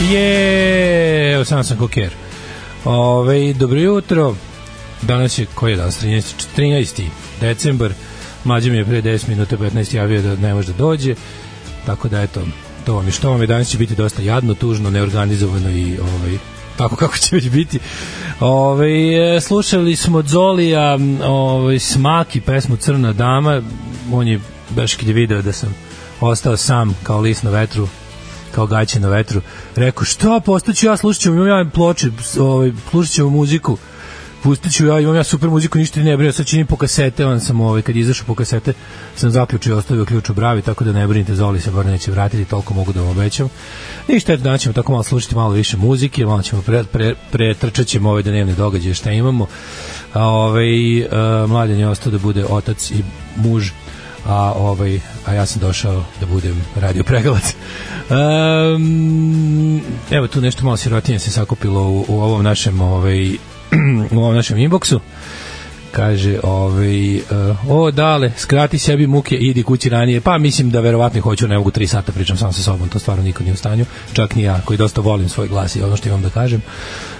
Je, sam sam koker. Ove, dobro jutro. Danas je, koji je danas? 13. 13. decembar. Mlađe mi je pre 10 minuta 15 javio da ne može da dođe. Tako da, eto, to vam je što vam je. Danas će biti dosta jadno, tužno, neorganizovano i ovaj, tako kako će već biti. Ove, slušali smo Zolija ove, Smaki, pesmu Crna dama. On je baš kad je video da sam ostao sam kao list na vetru kao gaće na vetru. Rekao, što, postaću ja, slušat ću, imam ja ploče, ovaj, slušat ću muziku, pustit ću ja, imam ja super muziku, ništa ne brinem, sad činim po kasete, on sam, ovaj, kad izašao po kasete, sam zaključio i ostavio ključ u bravi, tako da ne brinite, Zoli se bar neće vratiti, toliko mogu da vam obećam. Ništa, eto, danas ćemo tako malo slušati malo više muzike, malo ćemo pre, pre, pretrčat ćemo ove dnevne događaje šta imamo. A, ovaj, a, mladen je ostao da bude otac i muž a ovaj a ja sam došao da budem radio pregalac. Um, evo tu nešto malo sirotinje se sakupilo u, u ovom našem ovaj u ovom našem inboxu kaže ovaj uh, o dale skrati sebi muke idi kući ranije. Pa mislim da verovatno hoću ne mogu 3 sata pričam sam sa sobom to stvarno niko nije u stanju čak ni ja koji dosta volim svoj glas i ono što imam da kažem.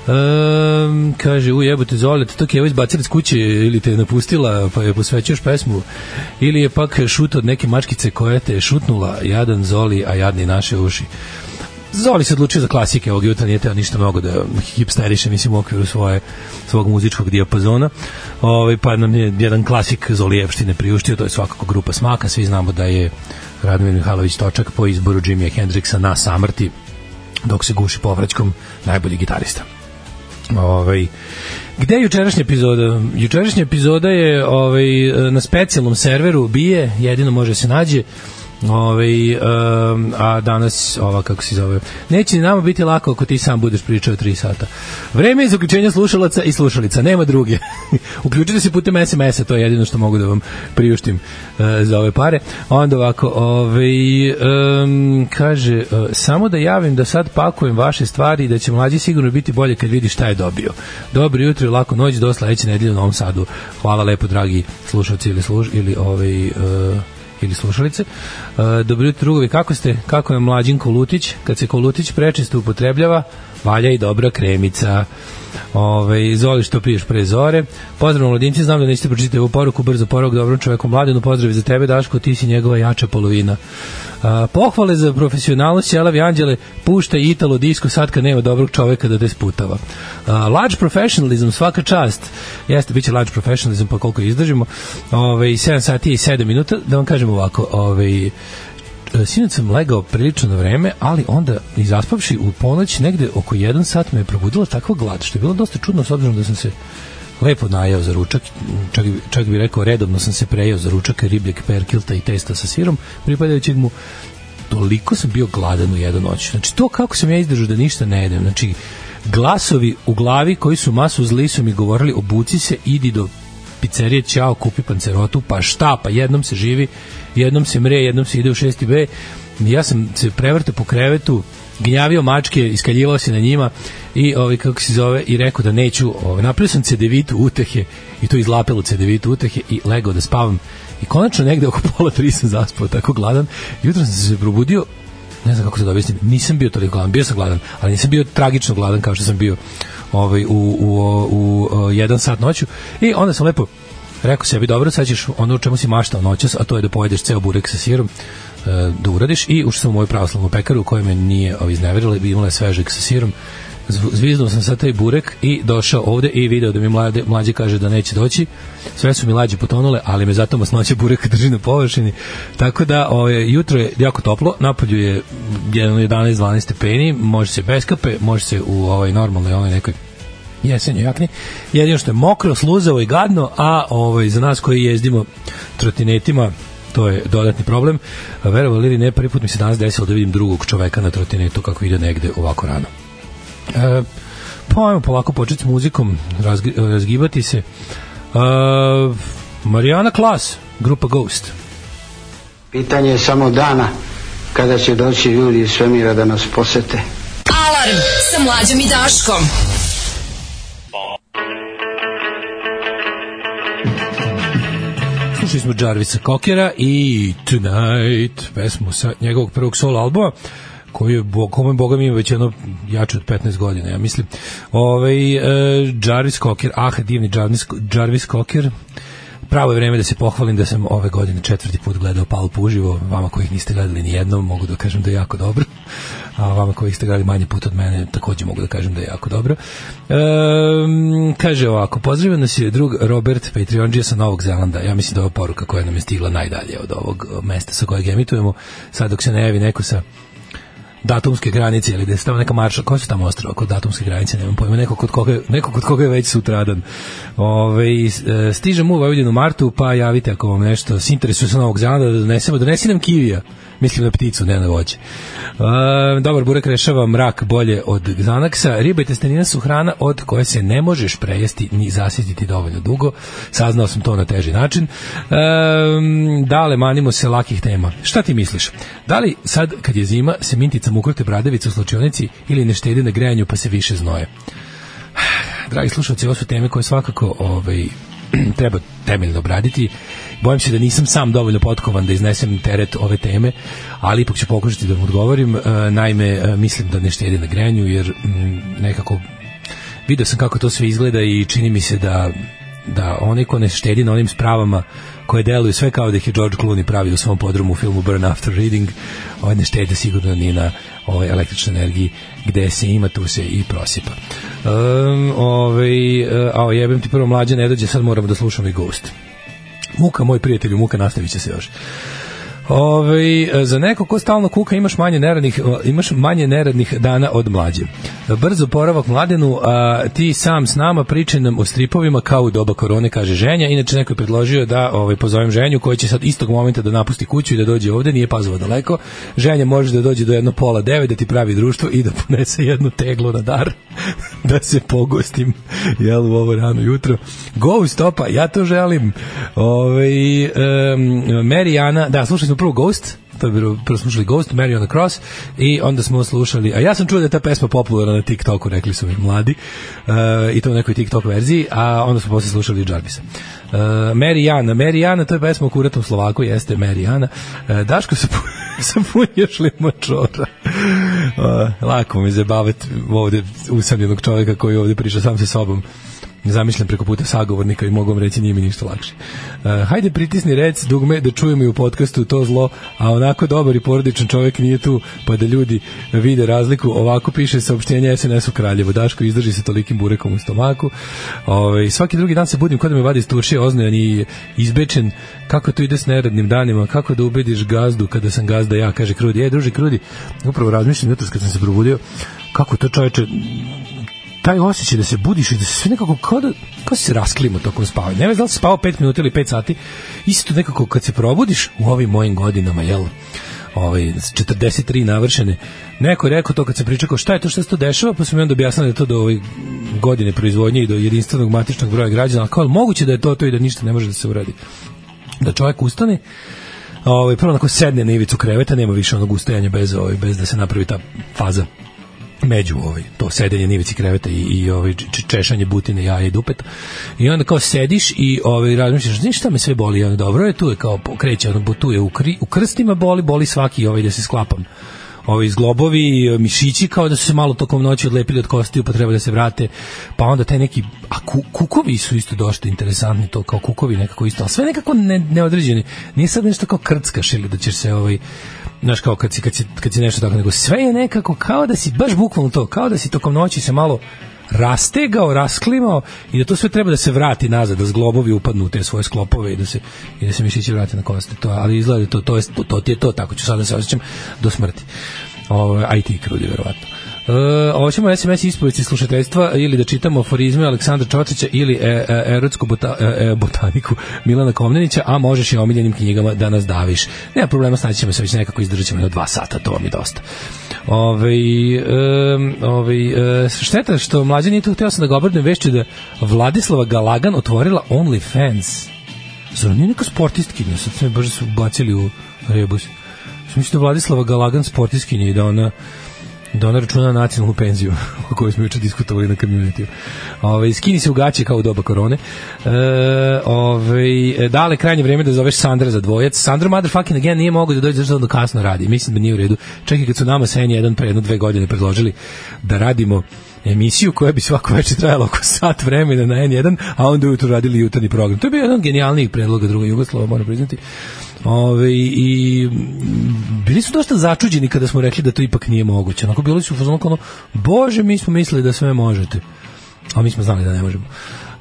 Um, kaže u jebote Zoli to je izbacila iz kuće ili te je napustila pa je posvećuješ pesmu? Ili je pak šut od neke mačkice koja te je šutnula jadan Zoli a jadni naše uši Zoli se odlučio za klasike ovog jutra, nije teo ništa mnogo da hipsteriše, mislim, u okviru svoje, svog muzičkog dijapazona. Ovaj, pa nam je jedan klasik Zolijevštine priuštio, to je svakako grupa Smaka, svi znamo da je Radomir Mihajlović Točak po izboru Jimmy Hendrixa na samrti, dok se guši povraćkom najbolji gitarista. Ovaj Gde je jučerašnja epizoda? Jučerašnja epizoda je ovaj na specijalnom serveru bije, jedino može se nađe Ove, um, a danas ova kako se zove. Neće nama biti lako ako ti sam budeš pričao 3 sata. Vreme je za uključenje slušalaca i slušalica, nema druge. Uključite se putem SMS-a, to je jedino što mogu da vam priuštim uh, za ove pare. Onda ovako, ovaj um, kaže, uh, samo da javim da sad pakujem vaše stvari i da će mlađi sigurno biti bolje kad vidi šta je dobio. Dobro jutro i lako noć do sledeće nedelje u Novom Sadu. Hvala lepo, dragi slušalci ili, služ, ili ovaj, uh, ili slušalice. Uh, dobro jutro, drugovi, kako ste? Kako je mlađin Kolutić? Kad se Kolutić prečisto upotrebljava, valja i dobra kremica. Ove, Zoli što piješ pre zore. Pozdrav mladinci, znam da nećete pročitati ovu poruku, brzo poruk dobrom čoveku mladinu, pozdrav za tebe Daško, ti si njegova jača polovina. A, pohvale za profesionalnost Jelavi Anđele pušta Italo disko sad kad nema dobrog čoveka da te sputava. A, large professionalism, svaka čast. Jeste, bit će large professionalism, pa koliko izdržimo. Ove, 7 sati i 7 minuta, da vam kažem ovako, ove, sinoć sam legao prilično na vreme, ali onda izaspavši u ponoć negde oko 1 sat me je probudila takva glad, što je bilo dosta čudno s obzirom da sam se lepo najeo za ručak, čak, čak bih rekao redovno sam se prejeo za ručak ribljeg perkilta i testa sa sirom, pripadajućeg mu toliko sam bio gladan u jednu noć. Znači, to kako sam ja izdržao da ništa ne jedem. Znači, glasovi u glavi koji su masu zli su mi govorili obuci se, idi do pizzerije, ćao, kupi pancerotu, pa šta, pa jednom se živi, jednom se mre, jednom se ide u 6. B. Ja sam se prevrtao po krevetu, gnjavio mačke, iskaljivao se na njima i ovaj kako se zove i rekao da neću, ovaj napravio sam cedevitu utehe i to izlapelo cedevitu utehe i legao da spavam. I konačno negde oko pola tri sam zaspao tako gladan. Jutro sam se probudio ne znam kako se da objasnim, nisam bio toliko gladan, bio sam gladan, ali nisam bio tragično gladan kao što sam bio ovaj, u, u, u, u jedan sat noću. I onda sam lepo rekao sebi, dobro, sad ćeš ono u čemu si maštao noćas, a to je da pojedeš ceo burek sa sirom, da uradiš. I ušao sam u moju pravoslavnu pekaru koja me nije ovaj, izneverila, imala je svežeg sa sirom zviznuo sam sad taj burek i došao ovde i video da mi mlade, mlađe kaže da neće doći. Sve su mi lađe potonule, ali me zato masnoće bureka drži na površini. Tako da o, ovaj, jutro je jako toplo, napolju je 11-12 stepeni, može se bez kape, može se u ovaj normalnoj ovaj nekoj jesenjoj jakni. Jedino što je mokro, sluzavo i gadno, a ovaj, za nas koji jezdimo trotinetima, to je dodatni problem. Verovali ili ne, prvi put mi se danas desilo da vidim drugog čoveka na trotinetu kako ide negde ovako rano. E, pa ajmo polako početi s muzikom, razgi, razgibati se. E, Marijana Klas, grupa Ghost. Pitanje je samo dana kada će doći ljudi iz svemira da nas posete. Alarm sa mlađom i Daškom. Slušali smo Jarvisa Kokera i Tonight, pesmu sa njegovog prvog solo albuma bo- kome Boga mi ima već jedno jače od 15 godina, ja mislim. Ovaj, e, Jarvis Cocker, ah, divni Jarvis, Jarvis Cocker, pravo je vreme da se pohvalim da sam ove godine četvrti put gledao Palpu uživo, vama koji ih niste gledali ni jednom, mogu da kažem da je jako dobro, a vama koji ste gledali manje put od mene, takođe mogu da kažem da je jako dobro. Ehm, kaže ovako, pozdravio nas je drug Robert Patreonđija sa Novog Zelanda, ja mislim da je ovo poruka koja nam je stigla najdalje od ovog mesta sa kojeg emitujemo, sad dok se ne javi neko sa datumske granice ili da je tamo neka marša, ko su tamo ostrava kod datumske granice, nemam pojma, neko kod koga, neko kod koga je već sutradan. Ove, stižem u Vojvodinu martu, pa javite ako vam nešto s interesuje sa Novog Zelanda da donesemo, donesi nam kivija, mislim na pticu, ne na voće. E, dobar burek rešava mrak bolje od Xanaxa, riba i testenina su hrana od koje se ne možeš prejesti ni zasjetiti dovoljno dugo, saznao sam to na teži način. E, dale, manimo se lakih tema. Šta ti misliš? Da li sad, kad je zima, se minticam ukrute bradavice u slučionici ili ne štedi na grejanju pa se više znoje? Dragi slušalci, ovo su teme koje svakako ovaj, treba temeljno obraditi. Bojim se da nisam sam dovoljno potkovan da iznesem teret ove teme, ali ipak ću pokušati da mu odgovorim. E, naime, e, mislim da ne štedi na grejanju, jer m, nekako video sam kako to sve izgleda i čini mi se da da onaj ko ne štedi na onim spravama koje deluju sve kao da ih je George Clooney pravi u svom podrumu u filmu Burn After Reading, ovaj ne štedi sigurno ni na ovaj električnoj energiji gde se ima, tu se i prosipa. Um, ovaj, a jebem ti prvo mlađe ne dođe, sad moramo da slušamo i Ghost. Muka, moj prijatelju, muka nastavit će se još. Ove, za neko ko stalno kuka imaš manje neradnih imaš manje neradnih dana od mlađe. Brzo poravak mladenu, a ti sam s nama pričaj nam o stripovima kao u doba korone, kaže ženja. Inače neko je predložio da ovaj pozovem ženju koji će sad istog momenta da napusti kuću i da dođe ovde, nije pazova daleko. Ženja može da dođe do jedno pola devet da ti pravi društvo i da ponese jednu teglu na dar da se pogostim jel u ovo rano jutro. Go stopa, ja to želim. Ovaj um, Marijana, da, slušaj smo prvo Ghost, to bilo, prvo slušali Ghost, Mary on the Cross i onda smo slušali, a ja sam čuo da je ta pesma popularna na TikToku, rekli su mi mladi, uh, i to u nekoj TikTok verziji, a onda smo posle slušali Jarvisa. Uh, Mary Jana, Mary Jana, to je pesma u kuratom Slovaku, jeste Mary Jana. Uh, Daško se sam punješ li mačora. Uh, lako mi zabavati ovde usamljenog čovjeka koji ovde priča sam sa sobom zamišljam preko puta sagovornika i mogu vam reći nije mi ništa lakše. Uh, hajde pritisni rec dugme da čujemo i u podcastu to zlo, a onako dobar i porodičan čovjek nije tu pa da ljudi vide razliku. Ovako piše saopštenje SNS u Kraljevu. Daško izdrži se tolikim burekom u stomaku. Ove, ovaj, svaki drugi dan se budim kod da me vadi iz oznojan i izbečen. Kako to ide s neradnim danima? Kako da ubediš gazdu kada sam gazda ja? Kaže Krudi. E, druži Krudi, upravo razmišljam jutros kad sam se probudio kako to čoveče taj osjećaj da se budiš i da se sve nekako kao da kao da se rasklimo tokom spavanja. Ne znam da li si spavao 5 minuta ili 5 sati, isto nekako kad se probudiš u ovim mojim godinama, jel, ovaj 43 navršene. Neko je rekao to kad se priča kao šta je to što se to dešava, pa su mi onda objasnili da to do ove godine proizvodnje i do jedinstvenog matičnog broja građana, ali kao moguće da je to to i da ništa ne može da se uradi. Da čovjek ustane, ovaj prvo onako sedne na ivicu kreveta, nema više onog ustajanja bez ovaj bez da se napravi ta faza među ovaj to sedenje nivici kreveta i i ovaj češanje butine jaja i dupeta i onda kao sediš i ovaj razmišljaš znaš šta me sve boli? Ono dobro je tu je kao kreće ono tu je u, kri, u krstima boli boli svaki ovaj da se sklapam. Ovi zglobovi, mišići kao da su se malo tokom noći odlepili od kostiju pa treba da se vrate, pa onda taj neki a ku, kukovi su isto dosta interesantni to kao kukovi nekako isto, ali sve nekako ne, neodređeni, nije sad nešto kao krckaš ili da ćeš se ovaj znaš kao kad si, kad si, kad si nešto tako, nego sve je nekako kao da si, baš bukvalno to, kao da si tokom noći se malo rastegao, rasklimao i da to sve treba da se vrati nazad, da zglobovi upadnu u te svoje sklopove i da se i da se mišići vrate na kosti. To, ali izgleda da to to je to, to ti je to, tako ću sada da se osjećam do smrti. Ovo, a i ti krudi verovatno. Uh, ovo ćemo SMS ispovesti slušateljstva ili da čitamo aforizme Aleksandra Čočića ili e, e, erotsku bota, e, e, botaniku Milana Komnenića, a možeš i omiljenim knjigama da nas daviš. Nema problema, snaći ćemo se već nekako izdržat ćemo do dva sata, to vam je dosta. Ove, um, ove, uh, šteta što mlađe nije tu htio sam da ga obradujem vešću da Vladislava Galagan otvorila OnlyFans. Zar nije neka sportistkinja? Sad se baš su bacili u rebus. Mislim da Vladislava Galagan sportistkinja i da ona da ona računa na nacionalnu penziju o kojoj smo juče diskutovali na community. Ove, skini se u gaće kao u doba korone. E, ove, dale krajnje vreme da zoveš Sandra za dvojac. Sandra motherfucking again nije mogu da dođe zašto da kasno radi. Mislim da nije u redu. Čekaj kad su nama sa N1 pre jedno dve godine predložili da radimo emisiju koja bi svako večer trajala oko sat vremena na N1, a onda ujutru radili jutarnji program. To je bio jedan genijalnijih predloga druga Jugoslova, moram priznati. Ove, i bili su dosta začuđeni kada smo rekli da to ipak nije moguće. Onako bili su fazonu ono, bože, mi smo mislili da sve možete. A mi smo znali da ne možemo.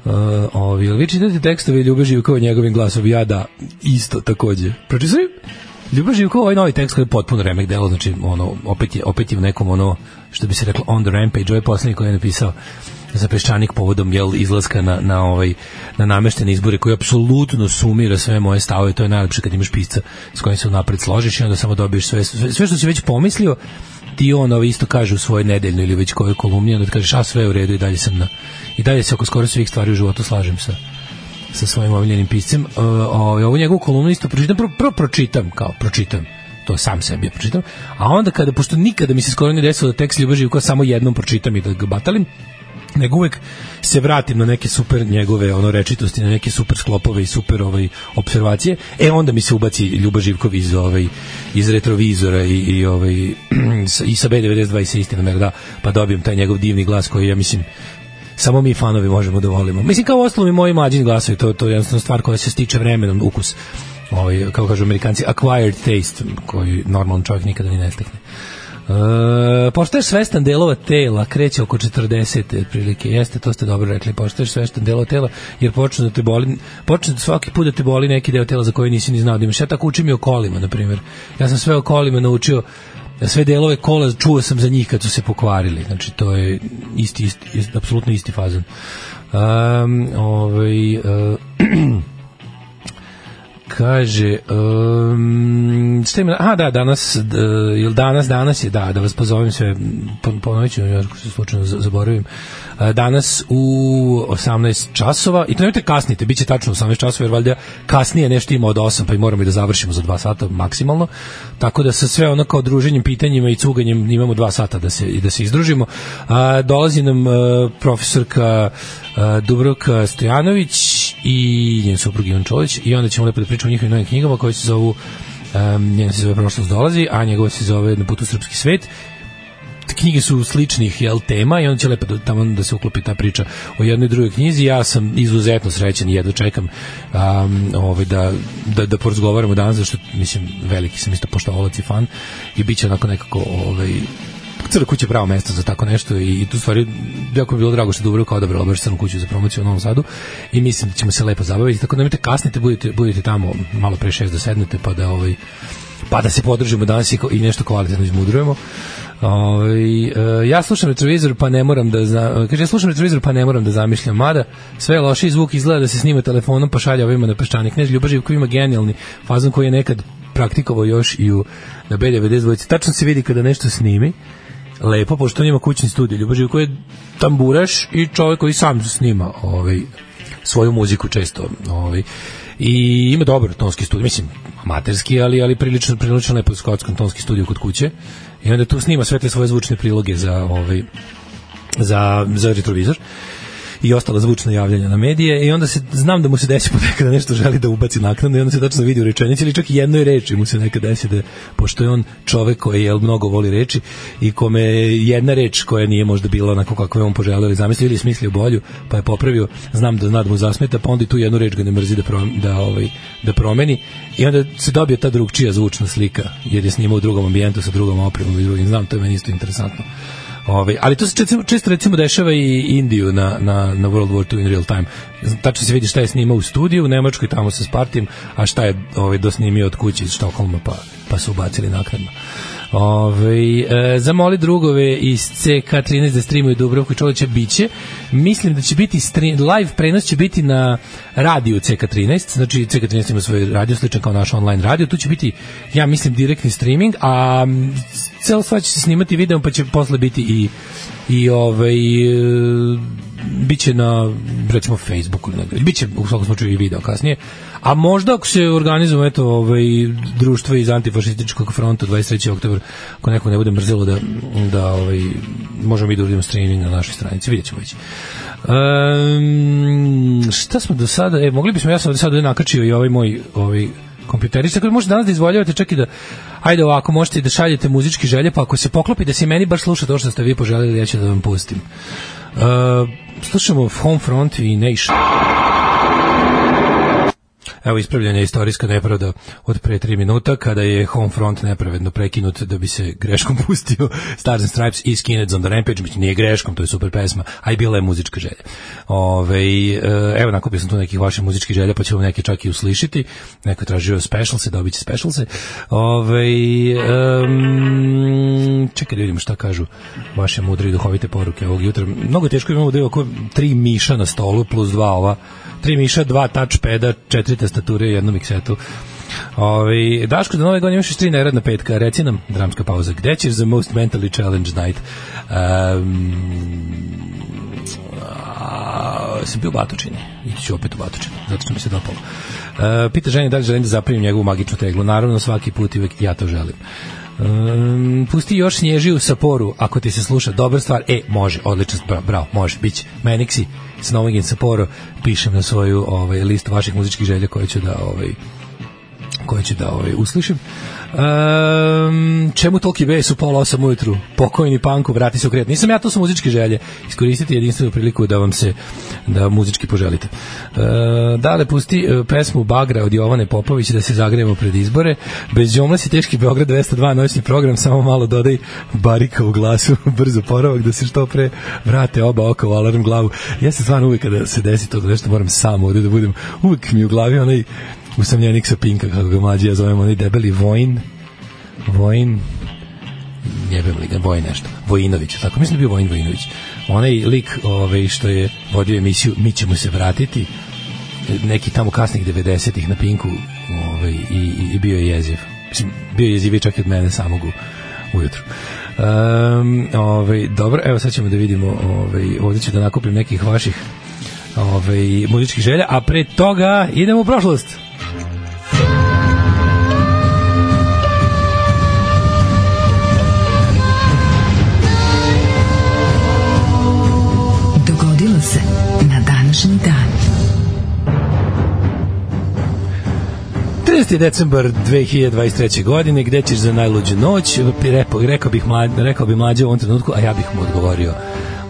Uh, ovi, vi čitate tekstove Ljube Živkova njegovim glasom, ja da, isto takođe. Pročitali Ljubav Živkova ovaj novi tekst koji je potpuno remek delo, znači ono, opet je, opet je u nekom ono, što bi se reklo on the rampage, ovaj poslednji koji je napisao za peščanik povodom jel izlaska na, na ovaj na nameštene izbore koji apsolutno sumira sve moje stavove. To je najlepše kad imaš pisca s kojim se napred složiš i onda samo dobiješ sve sve, sve što si već pomislio ti on ovo isto kaže u svojoj nedeljnoj ili već kojoj kolumni onda kažeš a sve je u redu i dalje sam na i dalje se oko skoro svih stvari u životu slažem sa sa svojim omiljenim piscem. Uh, ovaj, ovu njegovu kolumnu isto pročitam, prvo, prvo pročitam, kao pročitam to sam sebi pročitam, a onda kada, pošto nikada mi se skoro ne desilo da tekst Ljubav Živkova samo jednom pročitam i da ga batalim, nego uvek se vratim na neke super njegove ono rečitosti, na neke super sklopove i super ovaj observacije. E onda mi se ubaci Ljuba Živkov iz ovaj iz retrovizora i, i ovaj i sa B92 i sa istinom da pa dobijem taj njegov divni glas koji ja mislim samo mi fanovi možemo da volimo. Mislim kao ostalo i moji mlađi glasovi, to to je jednostavno stvar koja se stiče vremenom, ukus. Ovaj kako kažu Amerikanci acquired taste koji normalan čovjek nikada ni ne stekne. Uh, poštaješ svestan delova tela, kreće oko 40 otprilike, jeste, to ste dobro rekli, poštaješ svestan delova tela, jer počne da te boli, počne da svaki put da te boli neki deo tela za koji nisi ni znao da imaš. Ja tako učim i o kolima, na primjer. Ja sam sve o kolima naučio sve delove kola čuo sam za njih kad su se pokvarili. Znači to je isti isti, isti apsolutno isti fazon. Um, ovaj uh, kaže um, ima, aha da, danas uh, danas, danas je, da, da vas pozovem sve, ponovit ću, ja se slučajno zaboravim, danas u 18 časova, i nemojte kasnite, bit će tačno 18 časova, jer valjda kasnije nešto ima od 8, pa i moramo i da završimo za 2 sata maksimalno, tako da sa sve ono kao druženjem, pitanjima i cuganjem imamo 2 sata da se, da se izdružimo. Uh, dolazi nam uh, profesorka uh, Dubrovka Stojanović i njen suprug Ivan Čolić i onda ćemo lepo da pričamo o njihovim novim knjigama koje se zovu um, njen se zove Prošlost dolazi, a njegove se zove Na putu srpski svet knjige su sličnih jel, tema i onda će lepo da, tamo da se uklopi ta priča o jednoj drugoj knjizi. Ja sam izuzetno srećan i jedno čekam um, ovaj, da, da, da porazgovaramo danas, zašto mislim, veliki sam isto poštovalac i fan i bit će onako nekako ovaj, Crna kuća je pravo mesto za tako nešto i, i tu stvari jako bi bilo drago što Dubrovka odabrala baš crnu kuću za promociju u Novom Sadu i mislim da ćemo se lepo zabaviti tako da nemojte kasnite budete, budete tamo malo pre šest da sednete pa da ovaj pa da se podržimo danas i, i nešto kvalitetno izmudrujemo Ovaj e, ja slušam retrovizor pa ne moram da za, kaže ja slušam retrovizor pa ne moram da zamišljam. Mada sve loši zvuk izgleda da se snima telefonom pa šalje ovima na peščanik knez Ljubaživ koji ima genijalni fazon koji je nekad praktikovao još i u na B92 tačno se vidi kada nešto snimi. Lepo, pošto on ima kućni studij Ljubaživ koji je tamburaš i čovjek koji sam snima ovaj, svoju muziku često ovaj, i ima dobar tonski studij, mislim amaterski, ali, ali prilično, prilično lepo skotskom tonski studij kod kuće i onda tu snima sve te svoje zvučne priloge za, ovaj, za, za retrovizor i ostala zvučna javljanja na medije i onda se znam da mu se desi ponekad da nešto želi da ubaci naknadno i onda se tačno vidi u rečenici ili čak i jednoj reči mu se nekad desi da pošto je on čovek koji je mnogo voli reči i kome jedna reč koja nije možda bila onako kako je on poželeo ili zamislio ili smislio bolju pa je popravio znam da zna da mu zasmeta pa onda i tu jednu reč ga ne mrzi da, prom, da, ovaj, da promeni i onda se dobije ta drugčija zvučna slika jer je snimao u drugom ambijentu sa drugom opremom i drugim znam to je meni isto interesantno Ove, ali to se često, često recimo dešava i Indiju na, na, na World War II in real time. Tačno se vidi šta je snimao u studiju u Nemačkoj tamo sa Spartim, a šta je ovaj, dosnimio od kuće iz Štokholma pa, pa su ubacili naknadno. Ove, e, zamoli drugove iz CK13 da streamuju Dubrovku Čolića biće. Mislim da će biti stream, live prenos će biti na radiju CK13, znači CK13 ima svoj radio sličan kao naš online radio, tu će biti, ja mislim, direktni streaming, a celo stvar će se snimati videom, pa će posle biti i i ovaj biće na recimo Facebooku ili. Biće u svakom slučaju i video kasnije. A možda ako se organizuje eto ovaj društvo iz antifašističkog fronta 23. oktobar, ako neko ne bude mrzelo da da ovaj možemo mi da uradimo streaming na našoj stranici, videćemo već. Um, šta smo do sada, e, mogli bismo, ja sam do sada nakačio i ovaj moj ovaj kompjuterić, tako da možete danas da izvoljavate čak i da ajde ovako, možete i da šaljete muzičke želje, pa ako se poklopi da se meni baš sluša to što ste vi poželjeli, ja ću da vam pustim. Uh, slušamo Homefront i Nation. Evo ispravljanja istorijska nepravda od pre 3 minuta kada je Homefront nepravedno prekinut da bi se greškom pustio Stars and Stripes i Skinheads on the Rampage, mislim nije greškom, to je super pesma, a i bila je muzička želja. Ove, evo nakupio sam tu nekih vaših muzičkih želja, pa ćemo neke čak i uslišiti. Neko je tražio specialse, dobit će specialse. Ove, um, čekaj da vidimo šta kažu vaše mudre i duhovite poruke ovog jutra. Mnogo teško imamo da je oko tri miša na stolu plus dva ova tri miša, dva touchpada, četiri tastature i jednu miksetu. Ovi, Daško, da nove godine imaš tri neradna petka, reci nam, dramska pauza, gde ćeš za most mentally challenged night? Um, a, sam bio u Batočini, ići ću opet u Batočini, zato što mi se dopalo. Uh, pita ženi da li želim da zaprimim njegovu magičnu teglu, naravno svaki put i uvek ja to želim. Um, pusti još snježi u saporu ako ti se sluša, dobra stvar. E, može, odlično, bravo, bravo može, biće Menixi, Snowing in Sapporo pišem na svoju ovaj, listu vaših muzičkih želja koje ću da ovaj, koje ću da ovaj, uslišim Um, čemu toliki bes u pola osam ujutru? Pokojni panku, vrati se u kret. Nisam ja, to su muzičke želje. Iskoristite jedinstvenu priliku da vam se da muzički poželite. Uh, dale, pusti uh, pesmu Bagra od Jovane Popović da se zagrejemo pred izbore. Bez džomla si teški Beograd 202 noćni program, samo malo dodaj barika u glasu, brzo poravak da se što pre vrate oba oka u alarm glavu. Ja se stvarno uvek kada se desi to da nešto moram sam ovde da budem, uvek mi u glavi onaj usamljenik sa Pinka, kako ga mlađi ja zovem, onaj debeli Vojn, Vojn, jebem li ga, Vojn nešto, Vojinović, tako mislim da bio Vojn Vojinović. Onaj lik ovaj, što je vodio emisiju Mi ćemo se vratiti, neki tamo kasnih 90-ih na Pinku ovaj, i, i bio je jeziv. Mislim, bio je jezivi čak i od mene samog ujutru. Um, ovaj, dobro, evo sad ćemo da vidimo, ovaj, ovdje ću da nakupim nekih vaših ovaj, muzičkih želja, a pre toga idemo u prošlost. Dogodilo se na današnji dan. 13. decembar 2023. godine, gde ćeš za najluđu noć? Rekao, rekao, bih mlad, rekao bi mlađe u ovom trenutku, a ja bih mu odgovorio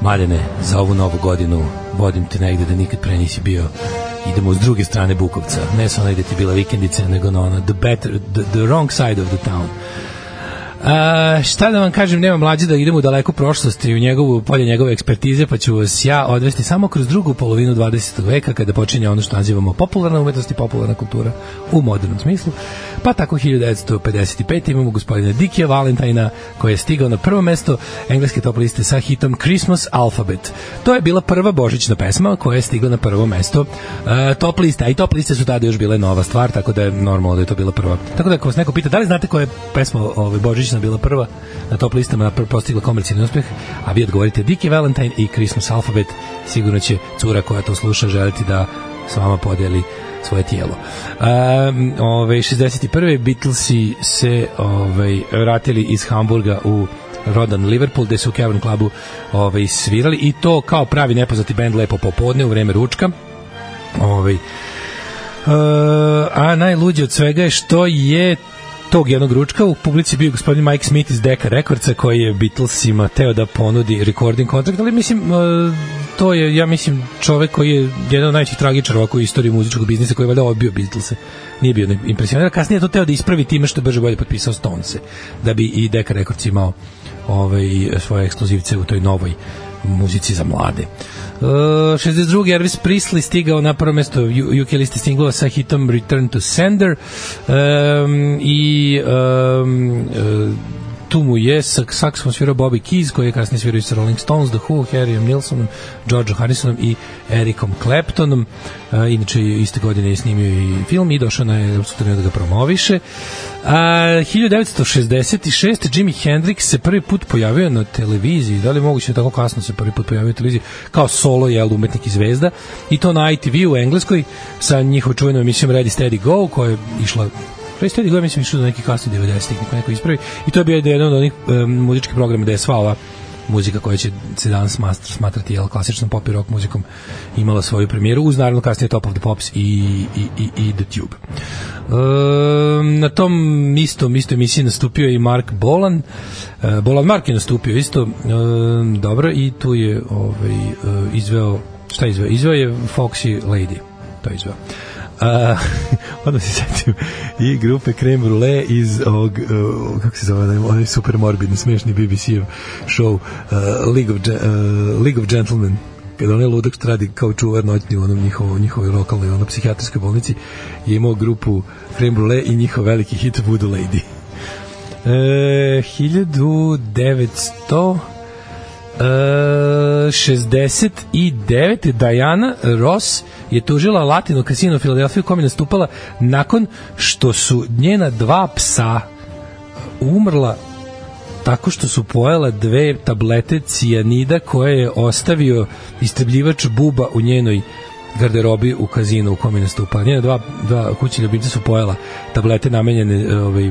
Mladene, za ovu novu godinu vodim te negde da nikad pre nisi bio idemo s druge strane Bukovca. Ne sa onaj gde ti bila vikendica nego na ona the, better, the, the wrong side of the town A, šta da vam kažem, nema mlađe da idemo u daleku prošlost i u njegovu polje njegove ekspertize, pa ću vas ja odvesti samo kroz drugu polovinu 20. veka kada počinje ono što nazivamo popularna umetnost i popularna kultura u modernom smislu. Pa tako 1955 imamo gospodina Dikija Valentina koji je stigao na prvo mesto engleske top liste sa hitom Christmas Alphabet. To je bila prva božićna pesma koja je stigla na prvo mesto uh, top liste, a i top liste su tada još bile nova stvar, tako da je normalno da je to bila prva. Tako da ako vas neko pita, da li znate koja je pesma ovaj, božićna bila prva na top listama postigla komercijalni uspeh, a vi odgovorite Dickie Valentine i Christmas Alphabet, sigurno će cura koja to sluša želiti da s vama podeli svoje tijelo. Um, ove, 61. Beatlesi se ove, vratili iz Hamburga u rodan Liverpool, gde su u Cavern Clubu ove, svirali i to kao pravi nepoznati bend lepo popodne u vreme ručka. Ove, uh, a najluđe od svega je što je tog jednog ručka u publici bio gospodin Mike Smith iz Decca Recordsa koji je Beatlesima teo da ponudi recording kontrakt, ali mislim to je, ja mislim, čovek koji je jedan od najvećih tragičara ovako u istoriji muzičkog biznisa koji je valjda odbio Beatlese. Nije bio impresioniran. Kasnije je to teo da ispravi time što brže bolje potpisao Stonese, da bi i Decca Records imao ovaj, svoje ekskluzivce u toj novoj muzici za mlade. Uh, 62. Elvis Presley stigao na prvo mesto UK liste singlova sa hitom Return to Sender um, i um, uh, tu mu je sa saksofon svirao Bobby Keys, koji je kasnije svirao i sa Rolling Stones, The Who, Harryom Nilsonom, George Harrisonom i Ericom Claptonom. A, inače, iste godine je snimio i film i došao na turneju da ga promoviše. A, 1966. Jimi Hendrix se prvi put pojavio na televiziji, da li moguće da tako kasno se prvi put pojavio na televiziji, kao solo jel, umetnik i zvezda, i to na ITV u Engleskoj sa njihovom čuvenom emisijom Ready Steady Go, koja je išla Pre steady go, mislim, išlo do nekih kasnih 90-ih, neko neko ispravi. I to je bio jedan od onih um, muzičkih programa da je sva ova muzika koja će se danas smatrati jel, klasičnom pop i rock muzikom imala svoju premijeru uz naravno kasnije Top of the Pops i, i, i, i The Tube. E, na tom istom, isto emisiji nastupio i Mark Bolan. E, Bolan Mark je nastupio isto. E, dobro, i tu je ovaj, e, izveo šta je izveo? Izveo je Foxy Lady. To je izveo. Uh, onda se setim i grupe Creme Brulee iz ovog, uh, kako se zove, onaj super morbidni, smešni BBC-ov show uh, League, of, uh, League of Gentlemen kada onaj ludak što radi kao čuvar noćni u onom njihovo, njihovoj lokalnoj ono, psihijatrijskoj bolnici je imao grupu Creme Brulee i njihov veliki hit Voodoo Lady. E, 1900 Uh, 69. Diana Ross je tužila Latino kasino u Filadelfiju kom je nastupala nakon što su njena dva psa umrla tako što su pojela dve tablete cijanida koje je ostavio istrebljivač buba u njenoj garderobi u kazinu u kom je nastupala. Njena dva, dva kućni ljubimca su pojela tablete namenjene ovaj,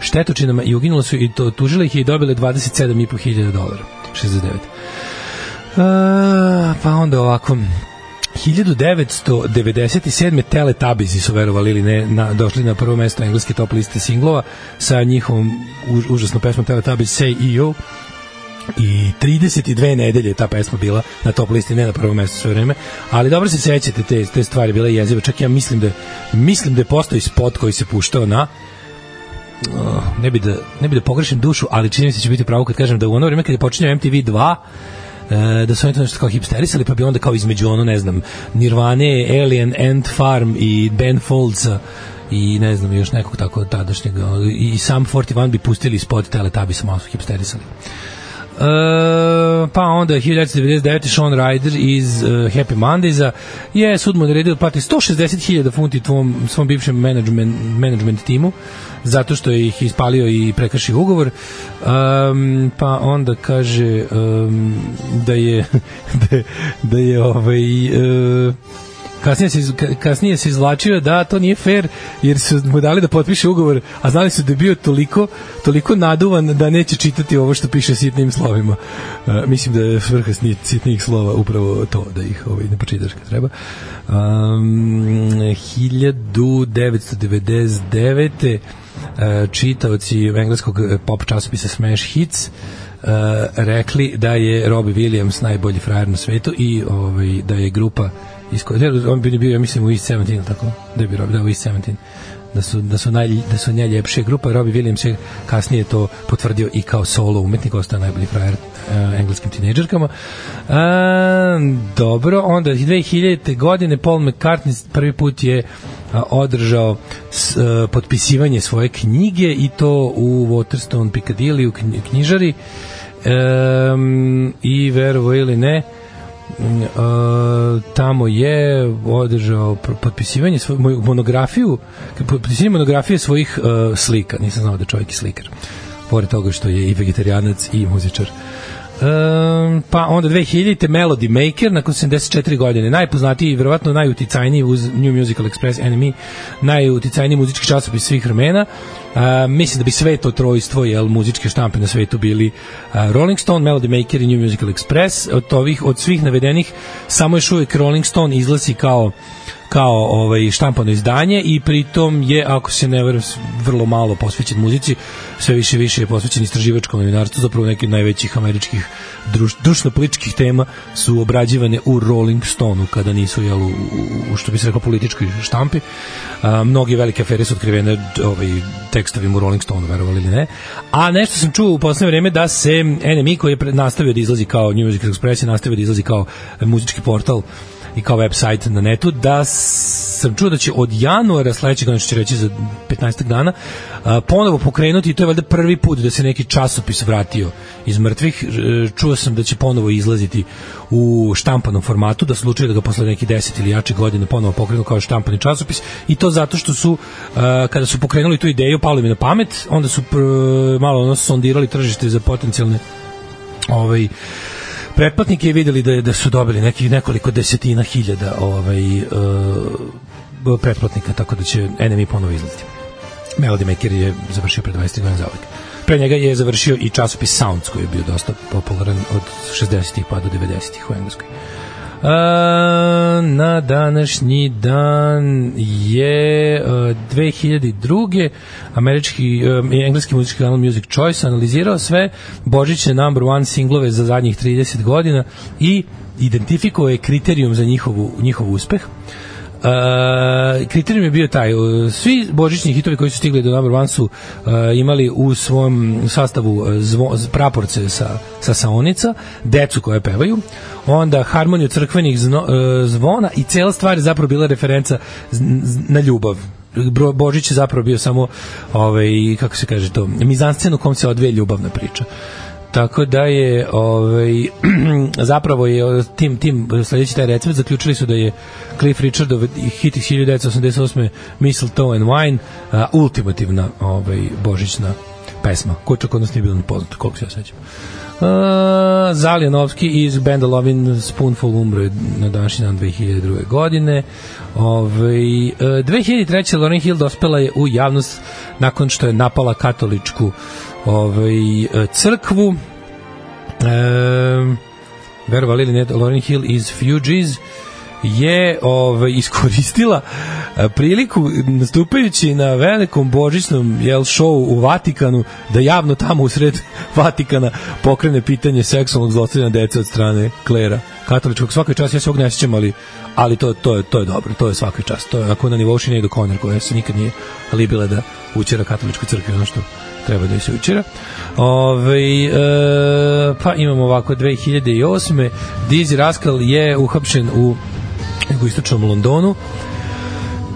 štetočinama i uginula su i to, tužila ih i dobile 27.500 dolara. 69. Uh, pa onda ovako 1997. Teletabizi su verovali ili ne na, došli na prvo mesto engleske top liste singlova sa njihovom už, užasnom pesmom Teletubbies Say EO i 32 nedelje ta pesma bila na top listi, ne na prvo mesto sve vreme, ali dobro se sećate te, te stvari, bila jeziva, čak ja mislim da mislim da je postoji spot koji se puštao na ne bi da ne bi da pogrešim dušu, ali čini mi se da će biti pravo kad kažem da u ono vreme kad je počinjao MTV 2 e, da su oni to nešto kao hipsterisali, pa bi onda kao između ono, ne znam, Nirvane, Alien, Ant Farm i Ben Folds i ne znam, još nekog tako tadašnjeg i sam 41 bi pustili spot Teletubbies, malo su hipsterisali. Uh, pa onda 1999. Sean Ryder iz uh, Happy Mondaysa je sud mu naredio da plati 160.000 funti tvom, svom bivšem management, management timu zato što je ih ispalio i prekršio ugovor um, pa onda kaže um, da je da, da je ovaj uh, kasnije se, kasnije se izvlačio da to nije fair jer su mu dali da potpiše ugovor, a znali su da je bio toliko, toliko naduvan da neće čitati ovo što piše sitnim slovima. Uh, mislim da je svrha sitnih slova upravo to, da ih ovaj, ne počitaš kad treba. Um, 1999. Uh, čitaoci engleskog pop časopisa Smash Hits uh, rekli da je Robbie Williams najbolji frajer na svetu i ovaj, da je grupa isko, on bi bio, ja mislim, u East 17, tako? Da bi Robbie, da u East 17 da su, da su, naj, da su najljepše grupa. Robbie Williams je kasnije to potvrdio i kao solo umetnik, ostao najbolji frajer uh, engleskim tinejdžerkama. Uh, dobro, onda 2000. godine Paul McCartney prvi put je održao s, uh, potpisivanje svoje knjige i to u Waterstone Piccadilly u knjižari um, i verovo ili ne uh, tamo je održao potpisivanje svoju monografiju potpisivanje monografije svojih uh, slika. Nisam znao da čovjek je slikar. Pored toga što je i vegetarianac i muzičar Um, pa onda 2000. Melody Maker nakon 74 godine najpoznatiji i verovatno najuticajniji uz New Musical Express NME najuticajniji muzički časopis svih vremena uh, mislim da bi sve to trojstvo jel, muzičke štampe na svetu bili uh, Rolling Stone, Melody Maker i New Musical Express od, ovih, od svih navedenih samo još uvijek Rolling Stone izlazi kao kao ovaj štampano izdanje i pritom je ako se ne verujem vrlo malo posvećen muzici, sve više više je posvećen istraživačkom novinarstvu, zapravo neki najvećih američkih druš, društveno-političkih tema su obrađivane u Rolling Stoneu kada nisu jel, u, u što bi se rekao političkoj štampi. A, mnogi velike afere su otkrivene ovaj, tekstovima u Rolling Stoneu, verovali ili ne. A nešto sam čuo u poslednje vreme da se NME koji je nastavio da izlazi kao New Music Express je nastavio da izlazi kao muzički portal i kao website na netu, da sam čuo da će od januara sledećeg godine, što će reći za 15 dana, a, ponovo pokrenuti i to je valjda prvi put da se neki časopis vratio iz mrtvih. E, Čuo sam da će ponovo izlaziti u štampanom formatu, da odlučili da ga posle neki 10 ili jače godine ponovo pokrenu kao štampani časopis i to zato što su a, kada su pokrenuli tu ideju, palo mi na pamet, onda su pr, malo ono sondirali tržište za potencijalne ovaj pretplatnike videli da da su dobili neki nekoliko desetina hiljada ovaj uh, pretplatnika tako da će NMI ponovo izlaziti. Melody Maker je završio pre 20 godina zauvek. Pre njega je završio i časopis Sounds koji je bio dosta popularan od 60-ih pa do 90-ih u Engleskoj. A, na današnji dan je uh, 2002. američki uh, engleski muzički kanal Music Choice analizirao sve božićne number one singlove za zadnjih 30 godina i identifikovao je kriterijum za njihovu, njihov uspeh. Uh, kriterijum je bio taj, uh, svi božićni hitovi koji su stigli do number one su uh, imali u svom sastavu zvo, praporce sa, sa saonica, decu koje pevaju, onda harmoniju crkvenih zno, uh, zvona i cela stvar je zapravo bila referenca na ljubav. Božić je zapravo bio samo ovaj kako se kaže to mizanscen u kom se odvije ljubavna priča tako da je ovaj zapravo je tim tim sledeći taj recept zaključili su da je Cliff Richardov hit iz 1988 Mistletoe and Wine uh, ultimativna ovaj božićna pesma koja čak od nas nije bila poznata koliko se ja sećam Uh, Zaljanovski iz benda Lovin Spoonful umro je na današnji dan 2002. godine. Ove, uh, 2003. Lauren Hill dospela je u javnost nakon što je napala katoličku ovaj, crkvu. E, verovali ili ne, Lauren Hill iz Fugees je ovaj iskoristila priliku nastupajući na velikom božićnom jel šovu u Vatikanu da javno tamo u sred Vatikana pokrene pitanje seksualnog zlostavljanja dece od strane klera katoličkog svaka čast ja se ovog ali ali to to je to je dobro to je svaka čast to je onako na nivou Sinead O'Connor koja se nikad nije libila da učera katoličkoj crkvi ono što treba da se učera. Ove, e, pa imamo ovako 2008. Dizzy Rascal je uhapšen u jugoistočnom Londonu.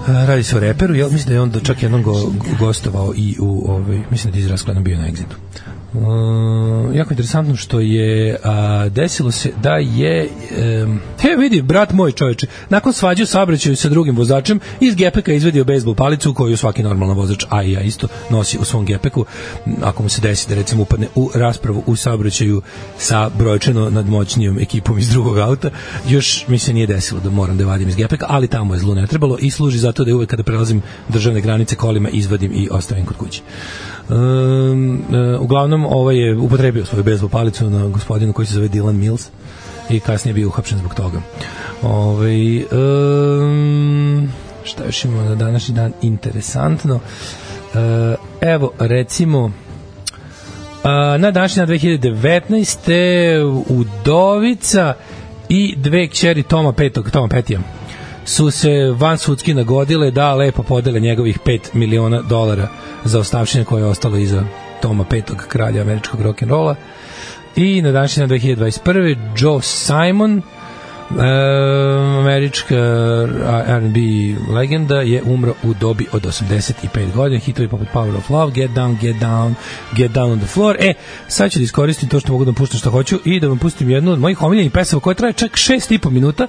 E, radi se o reperu, ja mislim da je on čak jednom go, gostovao i u ovaj mislim da je Dizzy Rascal bio na Exitu. Uh, jako interesantno što je a, desilo se da je um, he vidi brat moj čoveče nakon svađe saobraćaju sa drugim vozačem iz gepeka izvedio bejsbol palicu koju svaki normalan vozač a i ja isto nosi u svom gepeku ako mu se desi da recimo upadne u raspravu u saobraćaju sa brojčano nadmoćnijom ekipom iz drugog auta još mi se nije desilo da moram da vadim iz gepeka ali tamo je zlo ne trebalo i služi zato da uvek kada prelazim državne granice kolima izvadim i ostavim kod kuće Um, uglavnom, ovaj je upotrebio svoju bezbol palicu na gospodinu koji se zove Dylan Mills i kasnije bio uhapšen zbog toga. Ovaj, um, šta još imamo na današnji dan interesantno? Uh, evo, recimo, na današnji dan 2019. Udovica i dve kćeri Toma Petog, Toma Petija su se van sudski nagodile da lepo podele njegovih 5 miliona dolara za ostavštine koje je ostalo iza Toma petog kralja američkog rock'n'rolla. I na današnji dan 2021. Joe Simon, e, američka R&B legenda je umro u dobi od 85 godina. Hitovi poput Power of Love Get Down, Get Down, Get Down on the Floor. E, sad ću da iskoristim to što mogu da vam puštam što hoću i da vam pustim jednu od mojih omiljenih pesama koja traje čak 6,5 minuta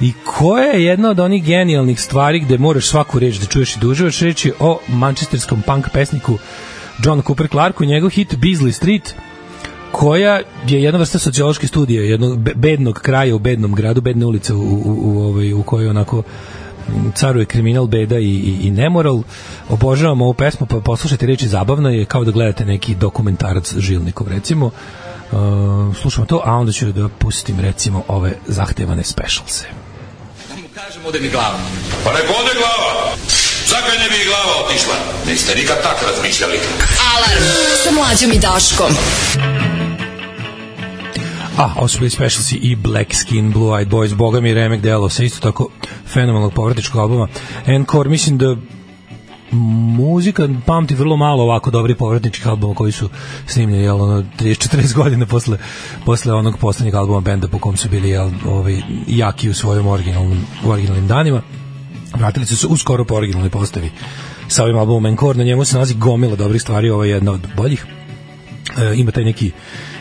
i koja je jedna od onih genijalnih stvari gde moraš svaku reč da čuješ i da uživaš. Reći o manchesterskom punk pesniku John Cooper Clarku, njegov hit Beasley Street koja je jedna vrsta sociološke studije jednog bednog kraja u bednom gradu, bedne ulice u, u, u, ovaj, u kojoj onako caruje kriminal, beda i, i, i nemoral. Obožavam ovu pesmu, pa poslušajte reči zabavno je kao da gledate neki dokumentarac Žilnikov, recimo. Uh, slušamo to, a onda ću da pustim recimo ove zahtevane specialse. Da mu kažem, ode mi glava. Pa nek ode glava! Zakaj ne bi i glava otišla? Niste nikad tak razmišljali. Alarm sa mlađom i Daškom. A, bili Specialsi i Black Skin, Blue Eyed Boys, Boga mi remek delo sa isto tako fenomenalnog povratičkog albuma. Encore, mislim da muzika pamti vrlo malo ovako dobri povratničkih albuma koji su snimljeni jel, ono, 30-40 godina posle, posle onog poslednjeg albuma benda po kom su bili jel, ovaj, jaki u svojim originalnim, originalnim danima. Vratili su se uskoro po originalnoj postavi sa ovim albumom Encore, na njemu se nalazi gomila dobrih stvari, ovo je jedna od boljih. E, ima taj neki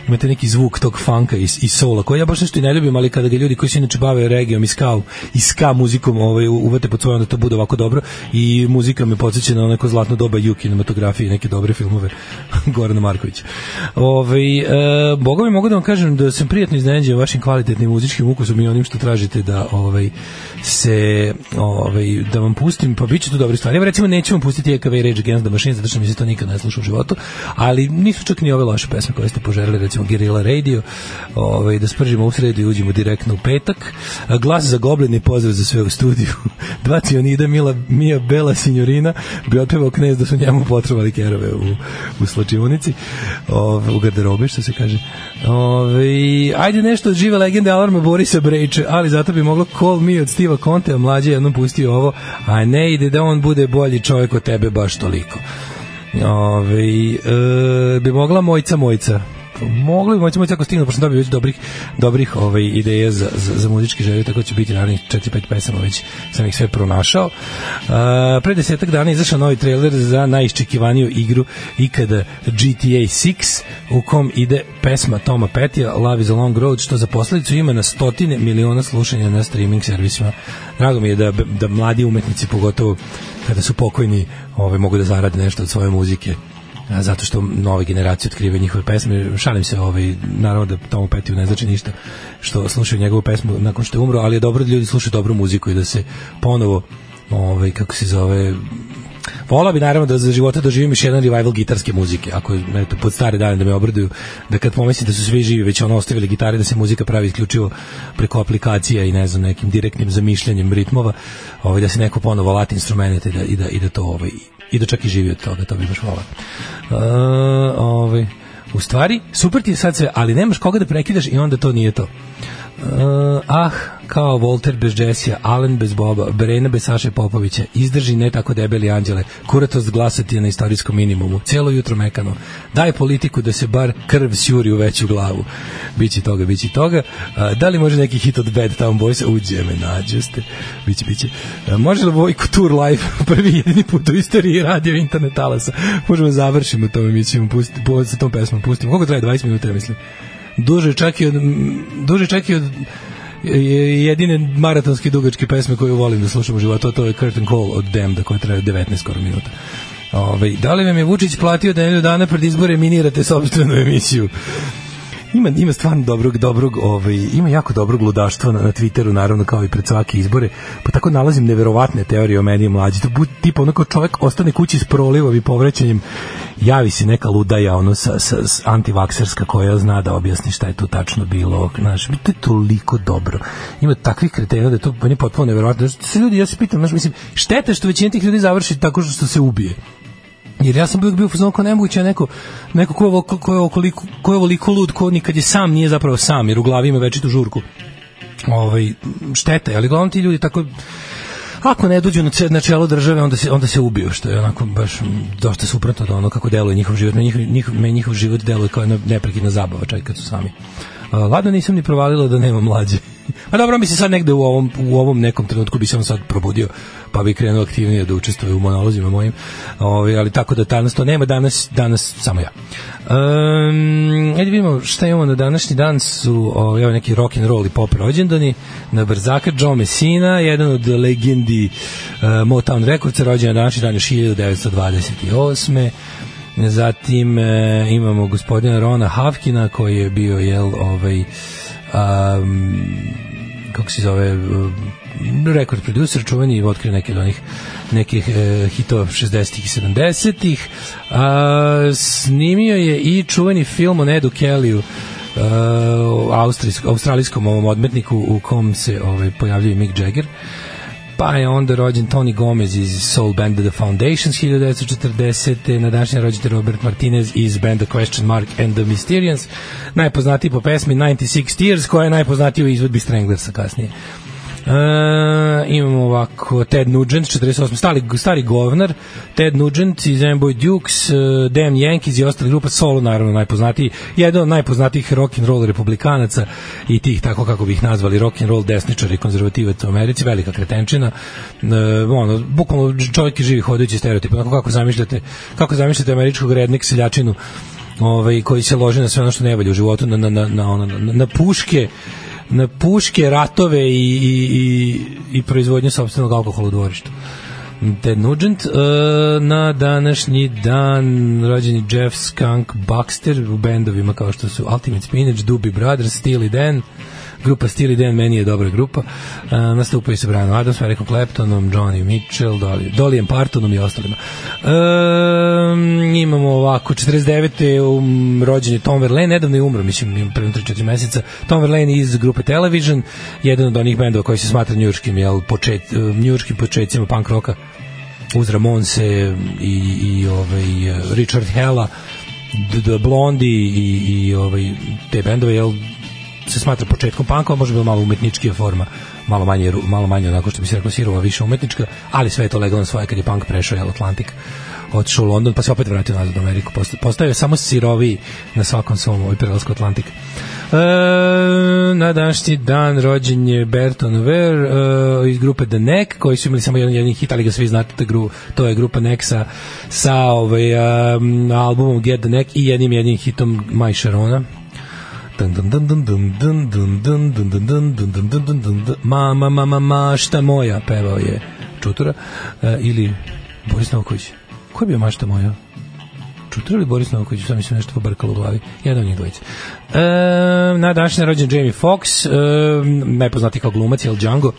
imate neki zvuk tog funka i, i sola, koji ja baš nešto i ne ljubim, ali kada ga ljudi koji se inače bave regijom i ska, i ska muzikom ovaj, uvate pod svojom da to bude ovako dobro i muzika me podsjeća na neko zlatno doba ju kinematografije neke dobre filmove Gorana Markovića. Ovaj, e, Boga mi mogu da vam kažem da sam prijatno iznenađen vašim kvalitetnim muzičkim ukusom i onim što tražite da ovaj, se ovaj, da vam pustim, pa bit će to dobre stvari. Evo recimo nećemo pustiti EKV i Rage Against the Machine, zato što mi se to nikad ne sluša u životu, ali nisu čak ni ove loše pesme koje ste poželili, recimo Guerrilla Radio, ovaj, da spržimo u sredu i uđemo direktno u petak. Glas za goblin i pozdrav za sve u studiju. Dva cionida Mila, Mija Bela Signorina bi otpevao knez da su njemu potrebali kerove u, u slačionici, ovaj, u garderobi, što se kaže. Ovaj, ajde nešto od žive legende Alarma Borisa Brejče, ali zato bi moglo Call Me od Stiva Conte, mlađe jednom pustio ovo, a ne ide da on bude bolji čovjek od tebe baš toliko. Ove, e, bi mogla mojca mojca mogli bi moći ako stignu, pošto sam dobio već dobrih, dobrih ovaj, ideja za, za, za muzički želje, tako će biti naravnih 4-5 pesama, već sam ih sve pronašao. Uh, pre desetak dana izašao novi trailer za najiščekivaniju igru ikada GTA 6, u kom ide pesma Toma Petija, Love is a Long Road, što za posledicu ima na stotine miliona slušanja na streaming servisima. Drago mi je da, da mladi umetnici, pogotovo kada su pokojni, ovaj, mogu da zarade nešto od svoje muzike zato što nove generacije otkrivaju njihove pesme. Šalim se, ovaj, naravno da Tomu Petiju ne znači ništa što slušaju njegovu pesmu nakon što je umro, ali je dobro da ljudi slušaju dobru muziku i da se ponovo ovaj, kako se zove Vola bi naravno da za života doživim još jedan revival gitarske muzike, ako eto, pod stare dane da me obraduju, da kad pomislim da su svi živi već ono ostavili gitare, da se muzika pravi isključivo preko aplikacija i ne znam, nekim direktnim zamišljanjem ritmova, ovaj, da se neko ponovo lati instrumente i da, i da, i da to ovaj, i da čak i živi od toga, to bi baš volao. Uh, ovaj, u stvari, super ti je sad sve, ali nemaš koga da prekidaš i onda to nije to. Uh, ah, kao Volter bez Jessija, Allen bez Boba, Brena bez Saše Popovića, izdrži ne tako debeli anđele, kuratost glasati je na istorijskom minimumu, cijelo jutro mekano, daj politiku da se bar krv sjuri u veću glavu. Biće toga, biće toga. Uh, da li može neki hit od Bad Town Boys? Uđe me, nađoste. Biće, biće. Uh, može li Vojko Tour Live, prvi jedini put u istoriji radio internet talasa? Možemo da završimo to emisijom, pustiti, sa tom pesmom pustimo. Koliko traje? 20 minuta, ja mislim duže čak i od duže čak i od jedine maratonske dugačke pesme koju volim da slušam u životu, to je Curtain Call od Damned, koja traje 19 skoro minuta. Ove, da li vam je Vučić platio da nedelju dana pred izbore minirate sobstvenu emisiju? Ima ima stvarno dobrog dobrog ovaj ima jako dobrog ludaštva na, na Twitteru naravno kao i pred svake izbore. Pa tako nalazim neverovatne teorije o meni mlađi. To bude tipa onako čovjek ostane kući s prolivom i povrećenjem javi se neka ludaja ono sa, sa, sa antivakserska koja zna da objasni šta je tu tačno bilo znaš to je toliko dobro. Ima takvih kretena da je to meni potpuno neverovatno. Se ljudi ja se pitam znaš mislim šteta što većina tih ljudi završi tako što se ubije Jer ja sam uvijek bio fuzon kao nemoguće neko, neko ko je, ko je, okoliko, ko je ovoliko lud, ko nikad je sam nije zapravo sam, jer u glavi ima večitu žurku. Ovaj, šteta, ali glavnom ti ljudi tako ako ne dođu na čelo države, onda se, onda se ubiju, što je onako baš dosta suprotno od ono kako deluje njihov život. Njihov, njihov, njihov život deluje kao jedna neprekidna zabava, čak kad su sami. Ladno nisam ni provalila da nema mlađe. A dobro, mi se sad negde u ovom, u ovom nekom trenutku bi se on sad probudio, pa bi krenuo aktivnije da učestvuje u monolozima mojim. Ovi, ali tako da danas to nema, danas, danas samo ja. Um, ajde vidimo šta imamo na današnji dan su o, evo neki rock and roll i pop rođendani na Brzaka Joe Messina jedan od legendi uh, Motown Records rođen na današnji dan još 1928 Zatim e, imamo gospodina Rona Havkina koji je bio jel ovaj um, kako se zove um, rekord producer čuveni i otkrio neke od onih nekih e, hitova 60-ih i 70-ih snimio je i čuveni film o Nedu Kellyu uh, australijskom ovom odmetniku u kom se ovaj, pojavljuje Mick Jagger pa je onda rođen Tony Gomez iz Soul Band The Foundations 1940. Na današnji rođen Robert Martinez iz banda Question Mark and the Mysterians, najpoznatiji po pesmi 96 Tears, koja je najpoznatiji u izvodbi Stranglersa kasnije. E, imamo ovako Ted Nugent 48 stari stari govnar Ted Nugent iz Amboy Dukes uh, Dan Yankees i ostali grupa Solo naravno najpoznatiji jedan od najpoznatijih rock and roll republikanaca i tih tako kako bih ih nazvali rock and roll desničari konzervativac u Americi velika kretenčina. Uh, ono bukvalno čovjek je živi hodajući stereotip onako kako zamišljate kako zamišljate američkog rednik seljačinu ovaj koji se loži na sve ono što ne valja u životu na na na, na, na, na puške na puške, ratove i, i, i, i proizvodnju sobstvenog alkohola u dvorištu. Ted Nugent uh, na današnji dan rođeni Jeff Skunk Baxter u bendovima kao što su Ultimate Spinach, Doobie Brothers, Steely Dan grupa Steely Dan meni je dobra grupa. Uh, nastupaju sa Brianom Adams, Ericom Claptonom Johnny Mitchell, Dolly, Dolly Partonom i ostalima. Um, imamo ovako 49. Um, rođen je Tom Verlaine nedavno je umro, mislim pre 3-4 meseca. Tom Verlaine iz grupe Television jedan od onih bendova koji se smatra njurškim jel, počet, njurškim početcima punk roka uz Ramonse i, i ovaj, Richard Hella The Blondie i, i ovaj, te bendove jel, se smatra početkom panka, može biti malo umetničkija forma, malo manje, malo manje onako što bi se rekao sirova, više umetnička, ali sve je to legalno svoje kad je punk prešao jel, Atlantik otišao u London, pa se opet vratio nazad u Ameriku. Postao je samo sirovi na svakom svom ovaj prelasku Atlantik. E, na današnji dan rođen je Berton Ver e, iz grupe The Neck, koji su imali samo jedan jedin hit, ali ga svi znate, gru, to je grupa Neck sa, sa ovaj, um, albumom Get the Neck i jednim jednim hitom My Sharona, Mama, mama, mašta moja, pevao je Čutura ili Boris Novković. Ko je bio mašta moja? Čutura ili Boris Novković? Sam mislim nešto pobrkalo u glavi. Jedan od njih dvojica. E, na današnji rođen Jamie Foxx, e, najpoznati kao glumac, je Django,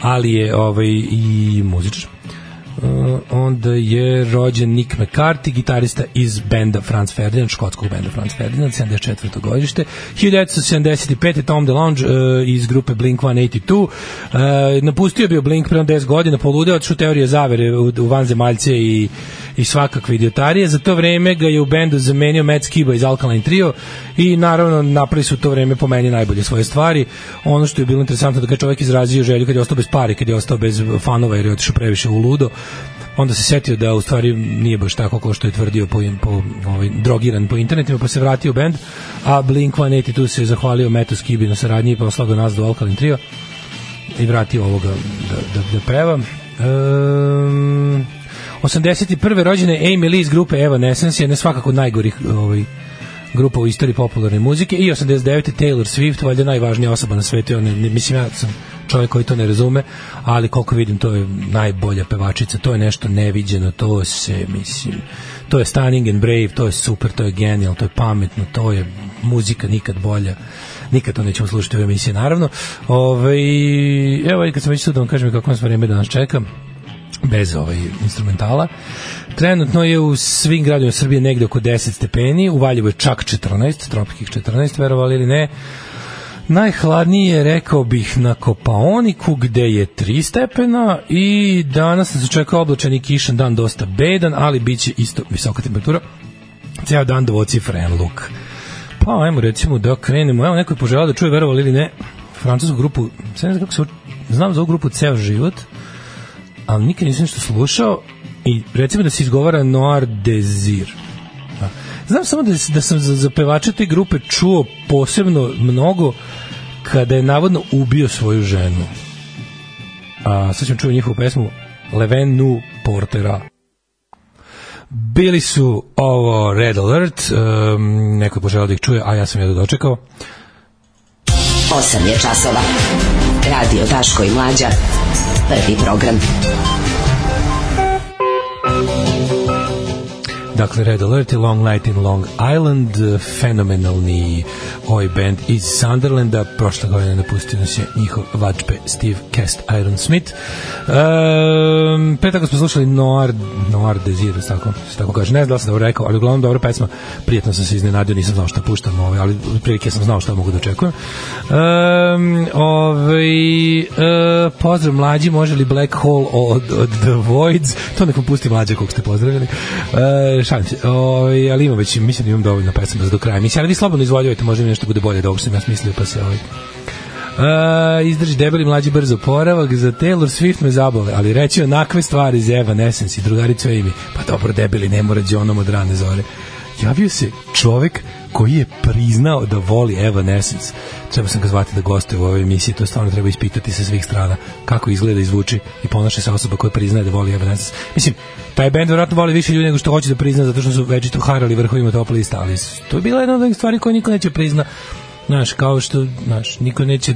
ali je ovaj, i muzičar. Uh, onda je rođen Nick McCarthy, gitarista iz benda Franz Ferdinand, škotskog benda Franz Ferdinand, 74. godište. 1975. Tom DeLonge uh, iz grupe Blink-182. Uh, napustio bio Blink pre 10 godina, poludeo, odšu teorije zavere u, u vanzemaljce i i svakakve idiotarije. Za to vreme ga je u bendu zamenio Matt Skiba iz Alkaline Trio i naravno napravili su to vreme po meni najbolje svoje stvari. Ono što je bilo interesantno da kad čovjek izrazio želju kad je ostao bez pari, kad je ostao bez fanova jer je otišao previše u ludo, onda se setio da u stvari nije baš tako kao što je tvrdio po, po ovaj, drogiran po internetima, pa se vratio u bend, a Blink-182 se je zahvalio Metu Skibi na saradnji i poslao ga nas do Alkaline Trio i vratio ovoga da, da, da peva. Um, 81. rođene Amy Lee iz grupe Evanescence, jedna svakako najgorih ovaj, grupa u istoriji popularne muzike i 89. Taylor Swift, valjda najvažnija osoba na svetu, on, ne, mislim ja sam čovjek koji to ne razume, ali koliko vidim to je najbolja pevačica, to je nešto neviđeno, to se, mislim, to je Stunning and Brave, to je super, to je genial, to je pametno, to je muzika nikad bolja nikad to nećemo slušati u emisiji, naravno. Ove, ovaj, evo, kad sam već tu da kažem kako nas vreme danas čeka, bez ovaj instrumentala. Trenutno je u svim gradovima Srbije negde oko 10 stepeni, u Valjevu je čak 14, tropskih 14, verovali ili ne. Najhladnije rekao bih na Kopaoniku gde je 3 stepena i danas nas očekao oblačan i kišan dan dosta bedan, ali bit će isto visoka temperatura. Ceo dan dvocifren luk. Pa ajmo recimo da krenemo. Evo neko je poželao da čuje verovali ili ne francusku grupu, ne znam kako se znam za ovu grupu Ceo život, ali nikad nisam nešto slušao i recimo da se izgovara Noir Desir. Znam samo da, da sam za, za pevače te grupe čuo posebno mnogo kada je navodno ubio svoju ženu. A sad ćemo čuo njihovu pesmu Leven Nu Portera. Bili su ovo Red Alert, um, neko je poželao da ih čuje, a ja sam jedno dočekao. 8 je časova. Radio Daško i Mlađa. Prvi program. Dakle, Red Alert i Long Night in Long Island, fenomenalni ovaj band iz Sunderlanda, prošle godine napustio nas je njihov vačpe Steve Cast Iron Smith. Um, pre tako smo slušali Noir, Noir Desir, tako, se tako kaže, ne znam da sam dobro rekao, ali uglavnom dobra pesma, prijetno sam se iznenadio, nisam znao šta puštam, ovaj, ali prilike sam znao šta mogu da očekujem. Um, ovaj, uh, pozdrav mlađi, može li Black Hole od, od The Voids, to nekom pusti mlađe kog ste pozdravili. Uh, šalim se, ovaj, ali imam već, mislim da imam dovoljno pesama za do kraja. Mislim, ali vi slobodno izvoljujete, možda mi nešto bude bolje da ovo što sam ja smislio, pa se ovaj, Uh, izdrži debeli mlađi brzo poravak za Taylor Swift me zabole, ali reći onakve stvari za Evanescence i drugaricu Amy, pa dobro debeli ne mora onom od rane zore. Javio se čovek koji je priznao da voli Evanescence. Treba sam ga zvati da gostuje u ovoj emisiji, to stvarno treba ispitati sa svih strana kako izgleda i zvuči i ponaša se osoba koja priznaje da voli Evanescence. Mislim, taj bend verovatno voli više ljudi nego što hoće da prizna zato što su večito harali vrhovima top lista, ali to je bila jedna od stvari koje niko neće prizna. Znaš, kao što, znaš, niko neće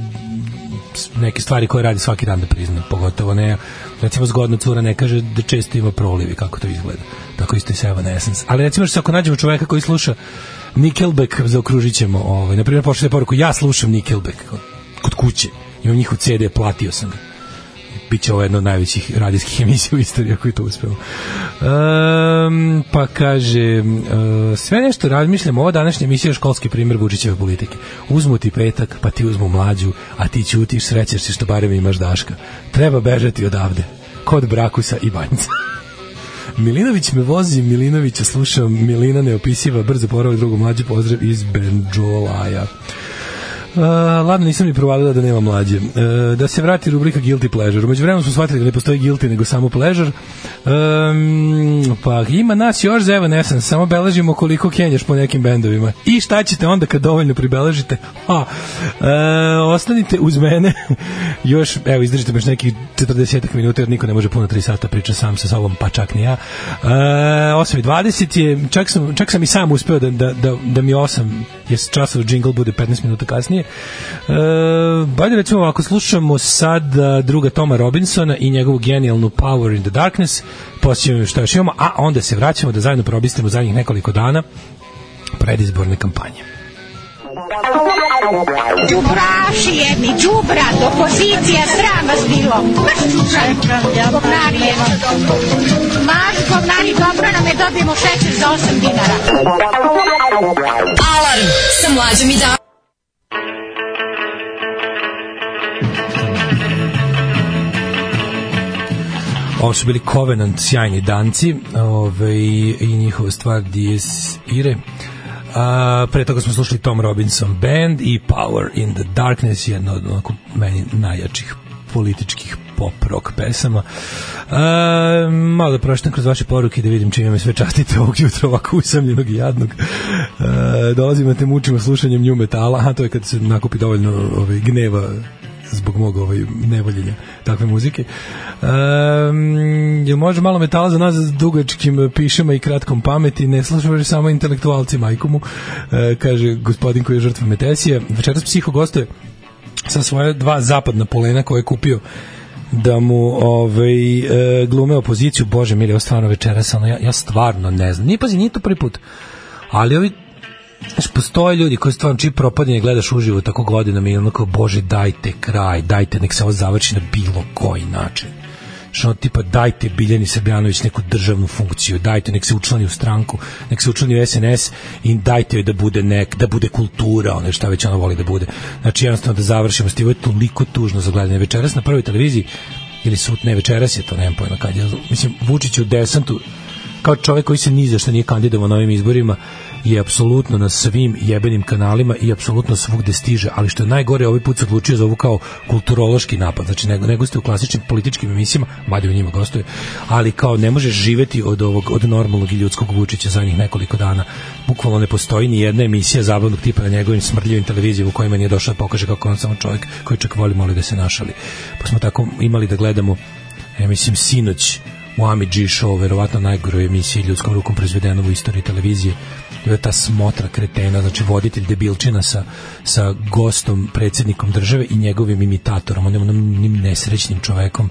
neke stvari koje radi svaki dan da prizna, pogotovo ne, recimo zgodna cura ne kaže da često ima prolivi, kako to izgleda. Tako isto i sa Evanescence. Ali recimo što ako nađemo čoveka koji sluša Nickelback zaokružit ćemo, ovaj, na primjer pošle poruku, ja slušam Nickelback kod kuće, imam njihov CD, platio sam ga biće ovo jedna od najvećih radijskih emisija u istoriji ako je to uspelo. Um, pa kaže uh, sve nešto razmišljam ovo današnja emisija je školski primjer Vučićeve politike. Uzmu ti petak, pa ti uzmu mlađu, a ti ćutiš, srećeš se što barem imaš daška. Treba bežati odavde. Kod Brakusa i Banjca. Milinović me vozi, Milinovića slušam, Milina neopisiva, brzo poravak, drugu mlađu pozdrav iz Benđolaja. Uh, ladno nisam ni provalila da nema mlađe. Uh, da se vrati rubrika Guilty Pleasure. Umeđu vremenu smo shvatili da ne postoji guilty, nego samo pleasure. Um, pa ima nas još za Evanescence, samo beležimo koliko kenjaš po nekim bendovima. I šta ćete onda kad dovoljno pribeležite? Ha, uh, ostanite uz mene. još, evo, izdržite baš nekih 40 minuta, jer niko ne može puno 3 sata priča sam sa sobom, pa čak ni ja. Uh, 8.20 je, čak sam, čak sam i sam uspeo da, da, da, da mi 8 jer časov jingle bude 15 minuta kasnije. E, bajde recimo ako slušamo sad druga Toma Robinsona i njegovu genijalnu Power in the Darkness, posjećamo što još imamo, a onda se vraćamo da zajedno probistimo zadnjih nekoliko dana predizborne kampanje. Đubraši jedni, đubrat, opozicija, sram vas bilo. Čučaj. Maš, govnari, dobro nam je, dobijemo šećer za 8 dinara. Alarm sa mlađom i da. Ovo su bili Covenant, sjajni danci ove, i njihova stvar Dies Ire. A, pre toga smo slušali Tom Robinson Band i Power in the Darkness, jedna od onako, meni najjačih političkih pop rock pesama. A, malo da proštam kroz vaše poruke da vidim čime me sve častite ovog jutra ovako usamljenog i jadnog. Dolazim da te mučimo slušanjem nju metala, a to je kad se nakupi dovoljno ovaj, gneva zbog mog ovaj, nevoljenja takve muzike. Um, jel može malo metala za nas s dugačkim pišema i kratkom pameti, ne slušamo samo intelektualci majkomu, uh, kaže gospodin koji je žrtva Metesije. Večeras psiho gostuje sa svoje dva zapadna polena koje je kupio da mu ovaj, e, glume opoziciju, bože mili, ovo stvarno večeras, ono, ja, ja stvarno ne znam, nije pazi, nije to prvi put, ali ovi Znaš, postoje ljudi koji stvarno čiji propadanje gledaš uživo tako godinama i onako, bože, dajte kraj, dajte, nek se ovo završi na bilo koji način. Što ono, tipa, dajte Biljani Srbjanović neku državnu funkciju, dajte, nek se učlani u stranku, nek se učlani u SNS i dajte joj da bude nek, da bude kultura, ono šta već ona voli da bude. Znači, jednostavno da završimo s je toliko tužno za gledanje. Večeras na prvoj televiziji, ili sut, ne, večeras je to, nemam pojma kad je, mislim, Vučić u desantu, kao čovjek koji se ni za što nije kandidovao na ovim izborima, je apsolutno na svim jebenim kanalima i apsolutno svugde stiže, ali što je najgore, ovaj put se odlučio za ovu kao kulturološki napad, znači nego, nego ste u klasičnim političkim emisijama, mada u njima gostuje, ali kao ne možeš živeti od ovog od normalnog i ljudskog Vučića za njih nekoliko dana. Bukvalno ne postoji ni jedna emisija zabavnog tipa na njegovim smrdljivim televizijama u kojima nije došao da pokaže kako on samo čovjek koji čak voli moli da se našali. Pa smo tako imali da gledamo ja mislim sinoć Ami G show, verovatno najgoroj emisiji ljudskom rukom proizvedenom u istoriji televizije je ta smotra kretena, znači voditelj debilčina sa, sa gostom, predsjednikom države i njegovim imitatorom, onim, onim nesrećnim čovekom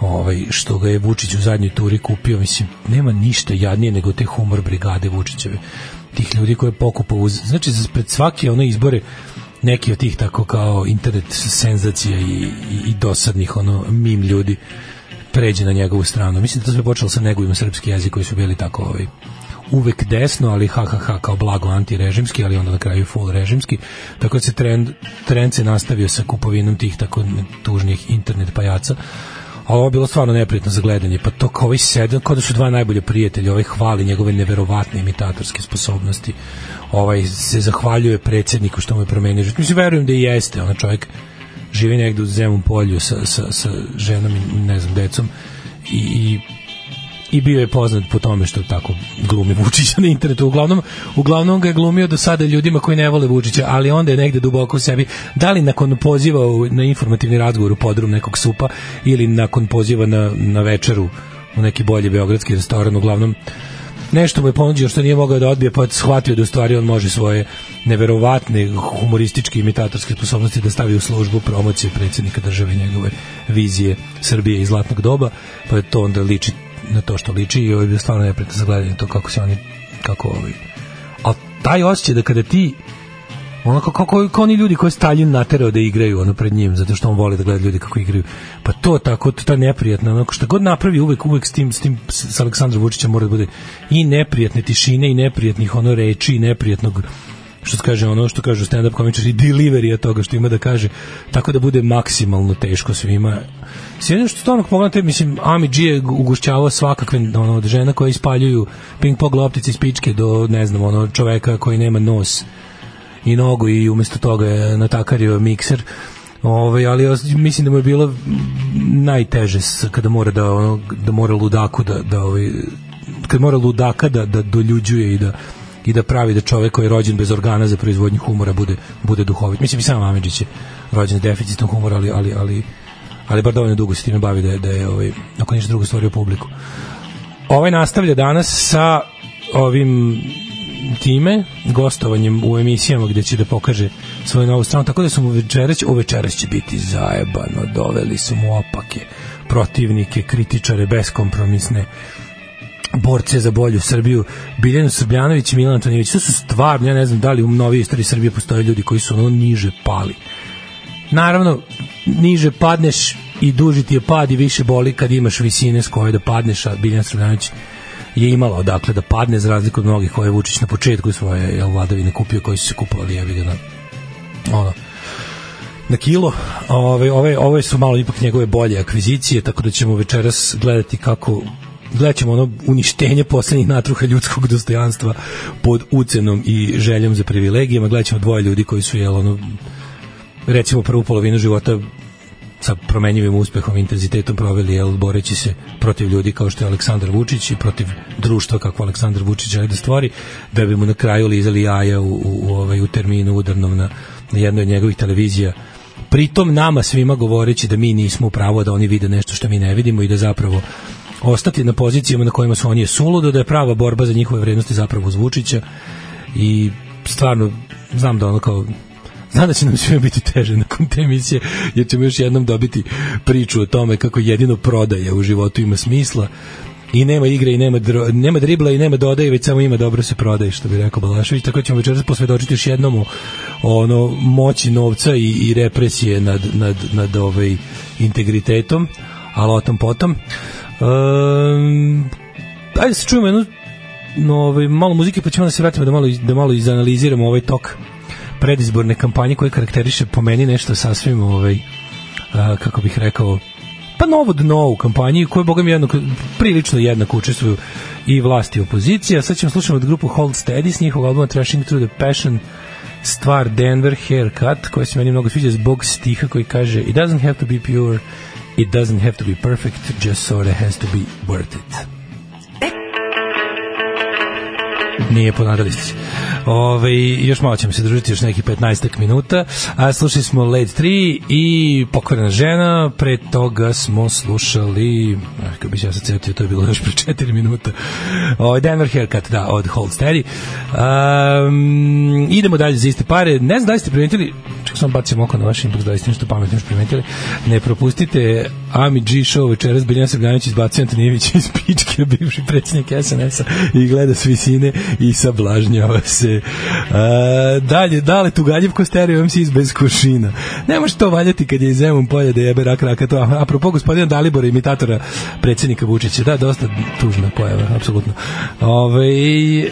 ovaj, što ga je Vučić u zadnjoj turi kupio, mislim, nema ništa jadnije nego te humor brigade Vučićeve, tih ljudi koje pokupa uz, znači pred svake one izbore neki od tih tako kao internet senzacija i, i, i dosadnih ono mim ljudi pređe na njegovu stranu. Mislim da to sve počelo sa negovima srpski jezik koji su bili tako ovaj, uvek desno, ali ha, ha, ha kao blago antirežimski, ali onda na kraju full režimski. Tako da se trend, trend se nastavio sa kupovinom tih tako tužnih internet pajaca. A ovo je bilo stvarno neprijatno za gledanje. Pa to kao ovaj sedam, kao da su dva najbolje prijatelja, ovaj hvali njegove neverovatne imitatorske sposobnosti. Ovaj se zahvaljuje predsjedniku što mu je promenio život. Mislim, verujem da i jeste, ona čovjek živi negde u Zemun polju sa, sa, sa ženom i ne znam, decom i, i i bio je poznat po tome što tako glumi Vučića na internetu. Uglavnom, uglavnom ga je glumio do sada ljudima koji ne vole Vučića, ali onda je negde duboko u sebi, da li nakon poziva na informativni razgovor u podrum nekog supa ili nakon poziva na, na večeru u neki bolji beogradski restoran, uglavnom nešto mu je ponuđio što nije mogao da odbije, pa je shvatio da u stvari on može svoje neverovatne humorističke imitatorske sposobnosti da stavi u službu promocije predsjednika države njegove vizije Srbije i zlatnog doba, pa je to onda liči na to što liči i je bio stvarno neprijatno za gledanje to kako se oni kako ovaj a taj osjećaj da kada ti ono kako, kako, kao oni ljudi koje je Stalin naterao da igraju ono pred njim zato što on voli da gleda ljudi kako igraju. Pa to tako to, to je neprijatno ono što god napravi uvek uvek s tim s tim s Aleksandrom Vučićem mora da bude i neprijatne tišine i neprijatnih ono reči i neprijatnog što kaže ono što kažu stand up komičari delivery toga što ima da kaže tako da bude maksimalno teško svima. S jedino što stvarno pogledate mislim Ami G je ugušćavao svakakve ono od žena koje ispaljuju ping pong loptice iz pičke do ne znam ono čoveka koji nema nos i nogu i umesto toga je natakario mikser. Ovaj ali os- mislim da mu je bilo najteže kada mora da ono da mora ludaku da da ovaj kad mora ludaka da da doljuđuje i da i da pravi da čovek koji je rođen bez organa za proizvodnju humora bude bude duhovit. Mislim i sam Amidžić je rođen s deficitom humora, ali ali ali ali bar dovoljno dugo se time bavi da je, da je ovaj, ako ništa drugo stvorio publiku. Ovaj nastavlja danas sa ovim time, gostovanjem u emisijama gde će da pokaže svoju novu stranu, tako da su mu večeras, u večeras će biti zajebano, doveli su mu opake protivnike, kritičare, beskompromisne, borce za bolju Srbiju, Biljanu Srbljanović i Milan Antonijević, to su stvarno, ja ne znam da li u novoj istoriji Srbije postoje ljudi koji su ono niže pali. Naravno, niže padneš i duži ti je pad i više boli kad imaš visine s koje da padneš, a Biljana Srbljanović je imala odakle da padne za razliku od mnogih koje je Vučić na početku svoje jel, vladavine kupio koji su se kupovali jebi ga na ono, na kilo. Ove, ove, ove su malo ipak njegove bolje akvizicije, tako da ćemo večeras gledati kako gledat ćemo ono uništenje poslednjih natruha ljudskog dostojanstva pod ucenom i željom za privilegijama. Gledat ćemo dvoje ljudi koji su jel, ono, recimo prvu polovinu života sa promenjivim uspehom i intenzitetom proveli jel, boreći se protiv ljudi kao što je Aleksandar Vučić i protiv društva kako Aleksandar Vučić želi da stvori da bi mu na kraju lizali jaja u, u, u, ovaj, u terminu udarnom na, na jednoj od njegovih televizija pritom nama svima govoreći da mi nismo u pravo da oni vide nešto što mi ne vidimo i da zapravo ostati na pozicijama na kojima su oni je suludo, da je prava borba za njihove vrednosti zapravo uz Vučića i stvarno znam da ono kao Znam da će nam sve biti teže nakon te emisije, jer ćemo još jednom dobiti priču o tome kako jedino prodaja u životu ima smisla i nema igre i nema, dro, nema dribla i nema dodaje, već samo ima dobro se prodaje, što bi rekao Balašević, tako ćemo večeras posvedočiti još jednom o ono moći novca i, i represije nad, nad, nad ovaj integritetom, ali o tom potom. Um, ajde da se čujemo jednu no, ovaj, malo muzike, pa ćemo da se vratimo da malo, da malo izanaliziramo ovaj tok predizborne kampanje koje karakteriše po meni nešto sasvim ovaj, a, kako bih rekao pa novo dno u kampanji koje boga mi jednako, prilično jednako učestvuju i vlasti i opozicija. Sad ćemo slušati od grupu Hold Steady s njihovog albuma Trashing Through the Passion stvar Denver Haircut koja se meni mnogo sviđa zbog stiha koji kaže It doesn't have to be pure, it doesn't have to be perfect, just sort of has to be worth it. Nije ponadali ste se. Ove, još malo ćemo se družiti, još neki 15 minuta. A, slušali smo Late 3 i Pokvarena žena, pre toga smo slušali, eh, kako bi se ja sad cetio, to je bilo još pre 4 minuta, o, Denver Haircut, da, od Hold Steady. Um, idemo dalje za iste pare. Ne znam da li ste primetili, čak sam bacim oko na vaš inbox, da li ste nešto pametno još primetili, ne propustite Ami G show večeras, Biljana Srbljanić izbacio Antonijević iz pičke, bivši predsjednik SNS-a i gleda s visine i sablažnjava se. A, dalje, dale Tugaljevko stereo MC bez košina. Ne može to valjati kad je iz Zemun polja da jebe rak raka to. Apropo gospodina Dalibora, imitatora predsjednika Vučića. Da, dosta tužna pojava, apsolutno. Ove, e,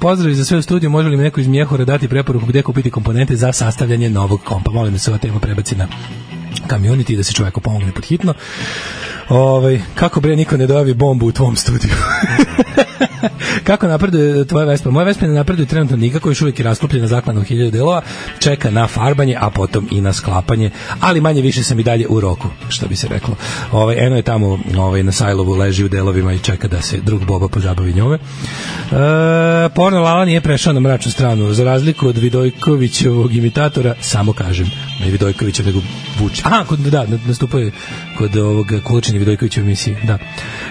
pozdrav za sve u studiju. Može li mi neko iz Mjehora dati preporuku gde kupiti komponente za sastavljanje novog kompa? Molim da se ova tema prebaci na community da se čoveku pomogne pod hitno. Ovaj kako bre niko ne dojavi bombu u tvom studiju. Kako napreduje tvoja Vespa? Moja Vespa ne napreduje trenutno nikako, još uvijek je rasklopljena zakladna u hiljadu delova, čeka na farbanje, a potom i na sklapanje, ali manje više sam i dalje u roku, što bi se reklo. Ovaj, eno je tamo ovaj, na Sajlovu, leži u delovima i čeka da se drug Boba pozabavi njome. E, porno Lala nije prešao na mračnu stranu, za razliku od Vidojkovićevog imitatora, samo kažem, ne Vidojkovića, nego Vučić. Aha, da, nastupaju kod ovog Kulačine Vidojkovića emisiji, da.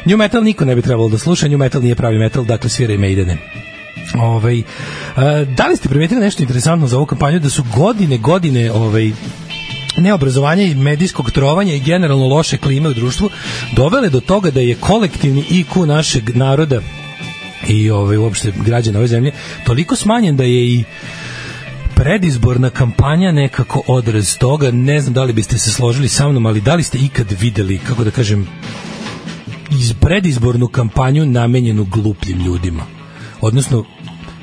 New metal niko ne bi trebalo da sluša, new metal nije pravi metal, dakle svira i Maidene. Ovaj, da li ste primetili nešto interesantno za ovu kampanju, da su godine, godine ovaj, neobrazovanja i medijskog trovanja i generalno loše klime u društvu dovele do toga da je kolektivni IQ našeg naroda i ovaj uopšte građana ove zemlje toliko smanjen da je i predizborna kampanja nekako odraz toga, ne znam da li biste se složili sa mnom, ali da li ste ikad videli, kako da kažem, iz predizbornu kampanju namenjenu glupljim ljudima. Odnosno,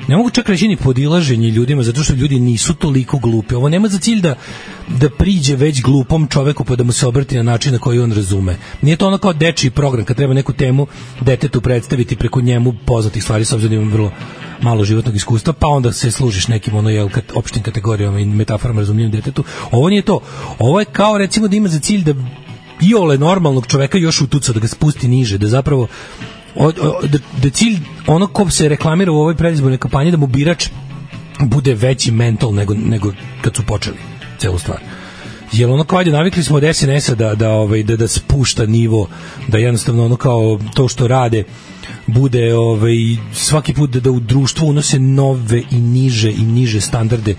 ne mogu čak reći ni podilaženje ljudima, zato što ljudi nisu toliko glupi. Ovo nema za cilj da, da priđe već glupom čoveku pa da mu se obrati na način na koji on razume. Nije to ono kao dečiji program, kad treba neku temu detetu predstaviti preko njemu poznatih stvari, s obzirom da imam vrlo malo životnog iskustva, pa onda se služiš nekim ono jel kat, opštim kategorijama i metaforama razumljivom detetu. Ovo nije to. Ovo je kao recimo da ima za cilj da iole normalnog čoveka još utuca da ga spusti niže, da zapravo o, o, da, da cilj ono ko se reklamira u ovoj predizbornoj kampanji da mu birač bude veći mental nego, nego kad su počeli celu stvar. Jel ono kao ajde navikli smo od SNS-a da, da, ovaj, da, da spušta nivo, da jednostavno ono kao to što rade bude ovaj svaki put da, da u društvu unose nove i niže i niže standarde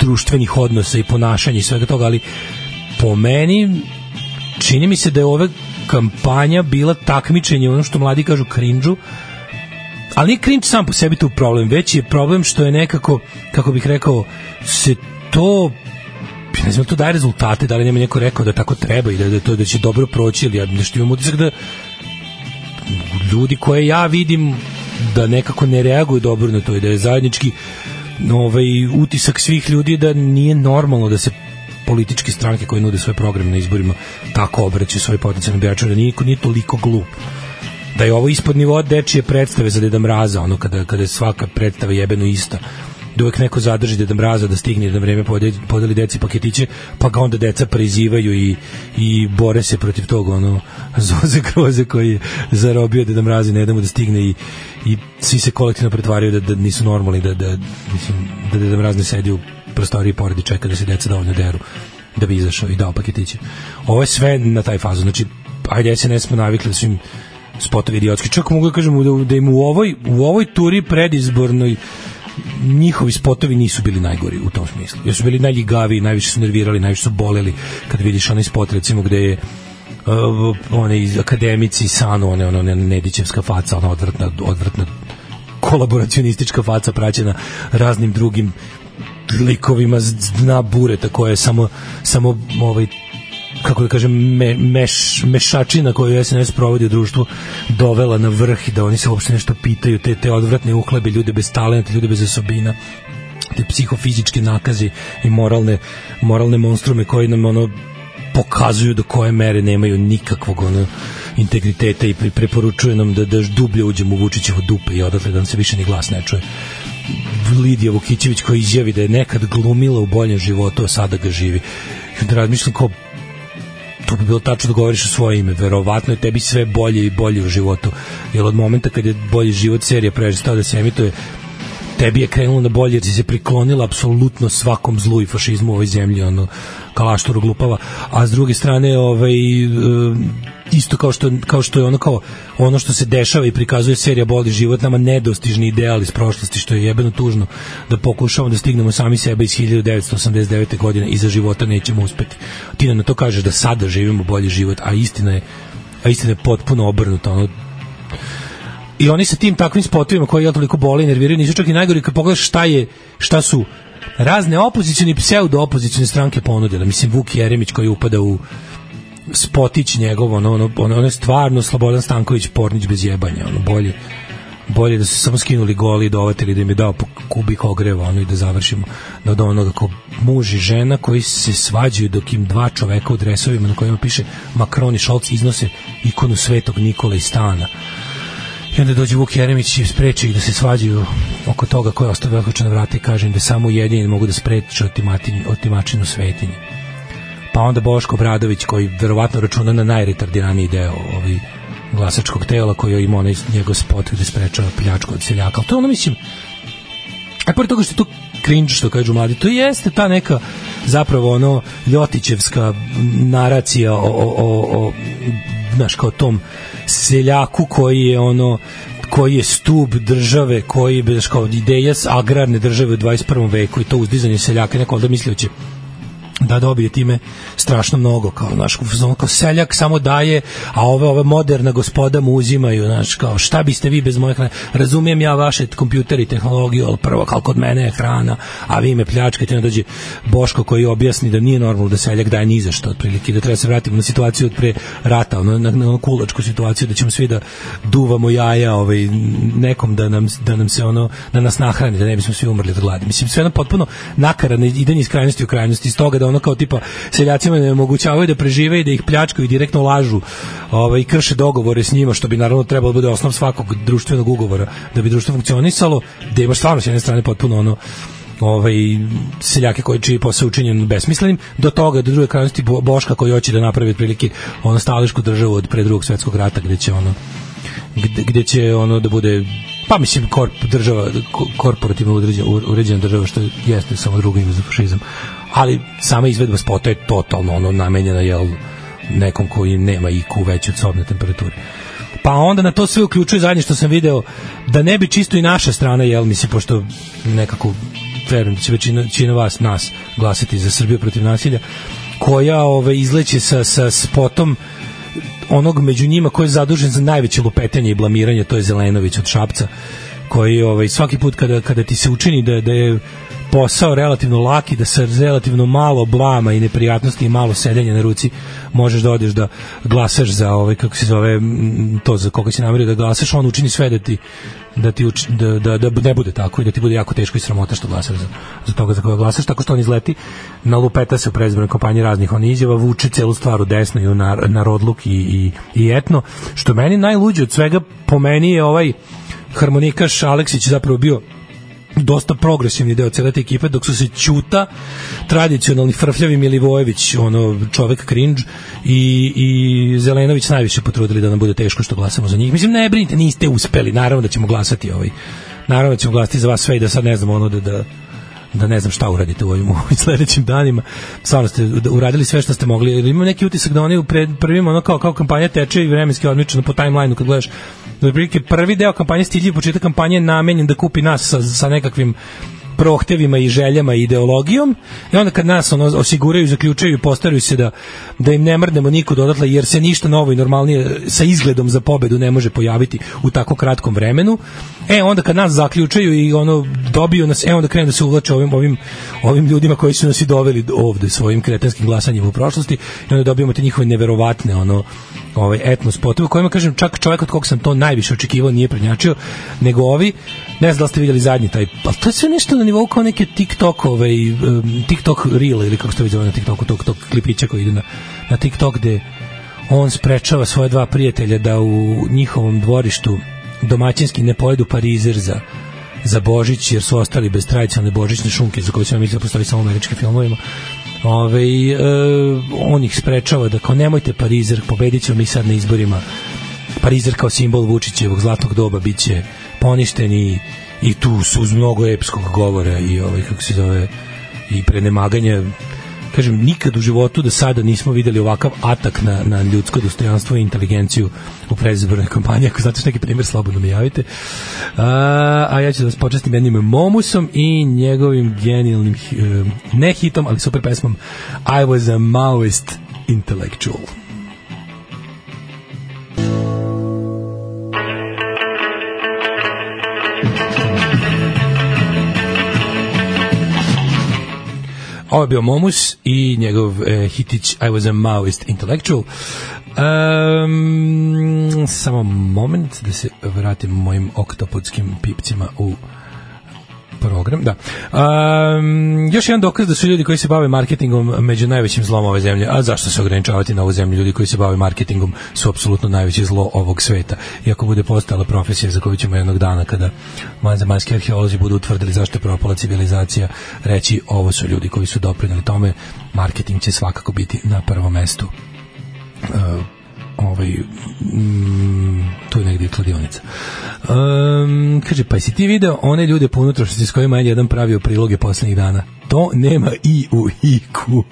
društvenih odnosa i ponašanja i svega toga, ali po meni čini mi se da je ova kampanja bila takmičenje, ono što mladi kažu krinđu, ali nije cringe sam po sebi tu problem, već je problem što je nekako, kako bih rekao, se to ne znam, to daje rezultate, da li nema neko rekao da tako treba i da, da, to, da će dobro proći, ili ja nešto imam utisak da ljudi koje ja vidim da nekako ne reaguju dobro na to i da je zajednički ovaj, utisak svih ljudi da nije normalno da se političke stranke koje nude svoje programe na izborima tako obraćaju svoje potencijalne birače, da niko nije toliko glup. Da je ovo ispod nivoa dečije predstave za Deda Mraza, ono kada, kada je svaka predstava jebeno ista. Da uvek neko zadrži Deda Mraza da stigne na vreme podeli, podeli deci paketiće, pa ga onda deca prizivaju i, i bore se protiv toga ono, Zoze Kroze koji je zarobio Deda Mraza ne da mu da stigne i, i svi se kolektivno pretvaraju da, da nisu normalni da, da, mislim, da Deda Mraz ne sedi u prostoriji pored i čeka da se deca dovoljno deru da bi izašao i dao paketiće. Ovo je sve na taj fazu. Znači, ajde, SNS smo navikli da su im spotovi idiotski. Čak mogu da kažem da, da im u ovoj, u ovoj turi predizbornoj njihovi spotovi nisu bili najgori u tom smislu. Jer su bili najljigaviji, najviše su nervirali, najviše su boleli kad vidiš onaj spot recimo gde je uh, iz akademici Sanu, one, one, one Nedićevska faca, ona odvrtna, odvrtna kolaboracionistička faca praćena raznim drugim likovima dna bureta koje je samo, samo ovaj, kako da kažem, me, meš, mešačina koju SNS provodi u društvu dovela na vrh i da oni se uopšte nešto pitaju, te, te odvratne uhlebe, ljude bez talenta, ljude bez osobina te psihofizičke nakazi i moralne, moralne monstrume koji nam ono pokazuju do koje mere nemaju nikakvog ono integriteta i preporučuje nam da, da dublje uđemo u Vučićevo dupe i odatle da nam se više ni glas ne čuje. Lidija Vukićević koja izjavi da je nekad glumila u boljem životu, a sada ga živi. I onda razmišljam kao to bi bilo tačno da govoriš o svoje ime. Verovatno je tebi sve bolje i bolje u životu. Jer od momenta kad je bolji život serija prestao da se emituje, tebi je krenulo na bolje jer si se priklonila apsolutno svakom zlu i fašizmu u ovoj zemlji, ono, kalašturu glupava, a s druge strane ovaj, isto kao što, kao što je ono kao ono što se dešava i prikazuje serija Boli život nama nedostižni ideal iz prošlosti što je jebeno tužno da pokušavamo da stignemo sami sebe iz 1989. godine i za života nećemo uspeti. Ti nam na to kažeš da sada živimo bolji život, a istina je a istina je potpuno obrnuta. Ono, i oni sa tim takvim spotovima koji ja toliko boli i nerviraju nisu čak i najgori kad pogledaš šta je šta su razne opozicione i pseudo opozicione stranke ponudile. Mislim Vuk Jeremić koji upada u spotić njegov ono ono ono je stvarno Slobodan Stanković Pornić bez jebanja ono bolje bolje da se samo skinuli goli i dovatili da im je dao kubik ogreva ono i da završimo da od onoga kao muž i žena koji se svađaju dok im dva čoveka u dresovima na kojima piše Macron i Scholz iznose ikonu svetog Nikola iz stana I onda dođe Vuk Jeremić i spreči da se svađaju oko toga ko je ostavio na vrata i kaže im da samo ujedinjeni mogu da spreče otimačinu svetinje. Pa onda Boško Bradović koji verovatno računa na najretardiraniji deo ovaj, glasačkog tela koji je imao onaj njegov spot gde sprečava pljačku od seljaka. To ono mislim, a pored toga što je to cringe što kažu mladi, to jeste ta neka zapravo ono ljotićevska naracija o, o, o, o znaš, kao tom seljaku koji je ono koji je stub države, koji je kao ideja agrarne države u 21. veku i to uzdizanje seljaka, neko onda mislio će da dobije time strašno mnogo kao naš kao seljak samo daje a ove ove moderna gospoda mu uzimaju znaš kao šta biste vi bez moje hrane? Razumijem ja vaše kompjuteri tehnologiju al prvo kao kod mene je hrana a vi me pljačkate onda dođe Boško koji objasni da nije normalno da seljak daje ni za što otprilike da treba se vratimo na situaciju od pre rata na, na, na kulačku situaciju da ćemo svi da duvamo jaja ovaj nekom da nam da nam se ono da nas nahrani da ne bismo svi umrli od gladi. Mislim sve na potpuno nakaradno idenje iz krajnosti u krajnosti iz toga da ono kao tipa seljacima ne omogućavaju da prežive i da ih pljačkaju i direktno lažu ovaj, krše dogovore s njima, što bi naravno trebalo da bude osnov svakog društvenog ugovora da bi društvo funkcionisalo, da imaš stvarno s jedne strane potpuno ono ovaj seljake koji čiji posao učinjen besmislenim do toga do druge krajnosti Boška koji hoće da napravi otprilike ono stališku državu od pre drugog svetskog rata gde će ono gde, gde će ono da bude pa mislim korp, država korporativno uređena, država što jeste samo drugo ime za fašizam ali sama izvedba spota je totalno ono namenjena jel nekom koji nema IQ veći od sobne temperature. Pa onda na to sve uključuje zadnje što sam video da ne bi čisto i naša strana jel mislim pošto nekako verujem da će većina, većina vas nas glasiti za Srbiju protiv nasilja koja ove izleće sa, sa spotom onog među njima koji je zadužen za najveće lupetanje i blamiranje to je Zelenović od Šapca koji ovaj svaki put kada kada ti se učini da da je posao relativno laki, da sa relativno malo blama i neprijatnosti i malo sedenja na ruci možeš da odeš da glasaš za ovaj kako se zove to za koga si namerio da glasaš, on učini sve da ti da ti uči, da, da, da ne bude tako i da ti bude jako teško i sramota što glasaš za, za toga za koga glasaš, tako što on izleti na lupeta se u predizbornoj kampanji raznih on izjava, vuče celu stvar u desno i u nar, narodluk i, i, i etno, što meni najluđe od svega po meni je ovaj harmonikaš Aleksić zapravo bio dosta progresivni deo cele te ekipe, dok su se Ćuta, tradicionalni Frfljavi Milivojević, ono, čovek cringe, i, i Zelenović najviše potrudili da nam bude teško što glasamo za njih. Mislim, ne brinite, niste uspeli, naravno da ćemo glasati ovaj, naravno da ćemo glasati za vas sve i da sad ne znam ono da, da da ne znam šta uradite u ovim, ovim sledećim danima. Stvarno ste uradili sve što ste mogli. Imam neki utisak da oni u pred, prvim ono kao, kao kampanja teče i vremenski odmičeno po timelineu kad gledaš da prvi deo kampanje stilji početak kampanje namenjen da kupi nas sa, sa nekakvim prohtevima i željama i ideologijom i onda kad nas ono osiguraju, zaključaju i postavljaju se da, da im ne mrdnemo niko dodatle jer se ništa novo i normalnije sa izgledom za pobedu ne može pojaviti u tako kratkom vremenu. E onda kad nas zaključaju i ono dobiju nas, e onda krenu da se uvlače ovim ovim ovim ljudima koji su nas i doveli ovde svojim kretanskim glasanjem u prošlosti i onda dobijamo te njihove neverovatne ono ovaj etno spotove kojima kažem čak čovjek od kog sam to najviše očekivao nije prednjačio nego ovi ne znam da ste vidjeli zadnji taj ali to je sve nešto na nivou kao neke TikTok ovaj um, TikTok reel ili kako se to na TikToku tog tog klipića koji ide na na TikTok gde on sprečava svoje dva prijatelja da u njihovom dvorištu domaćinski ne pojedu parizer za za Božić jer su ostali bez tradicionalne božićne šunke za koje se mislili da postoji samo u američkim filmovima. Ove, e, on ih sprečava da kao nemojte Parizer, pobedit ćemo mi sad na izborima. Parizer kao simbol Vučićevog zlatnog doba biće poništen i, tu su uz mnogo epskog govora i ovaj, kako se zove i prenemaganja kažem, nikad u životu da sada nismo videli ovakav atak na, na ljudsko dostojanstvo i inteligenciju u predizbornoj kampanji. Ako znate neki primjer, slobodno mi javite. A, a ja ću da vas počestim jednim Momusom i njegovim genijalnim, eh, ne hitom, ali super pesmom I was a Maoist intellectual. Ovo je bio Momus i njegov e, hitić I was a Maoist intellectual. Um, samo moment da se vratim mojim oktopodskim pipcima u program, da. Um, još jedan dokaz da su ljudi koji se bave marketingom među najvećim zlom ove zemlje. A zašto se ograničavati na ovu zemlju? Ljudi koji se bave marketingom su apsolutno najveće zlo ovog sveta. Iako bude postala profesija za koju ćemo jednog dana kada manzemaljski arheolozi budu utvrdili zašto je propala civilizacija, reći ovo su ljudi koji su doprinali tome, marketing će svakako biti na prvom mestu. Uh, ovaj mm, tu je negdje kladionica. Um, kaže, pa si ti video one ljude po unutrašnjosti s kojima je jedan pravio priloge poslednjih dana? To nema i u iku.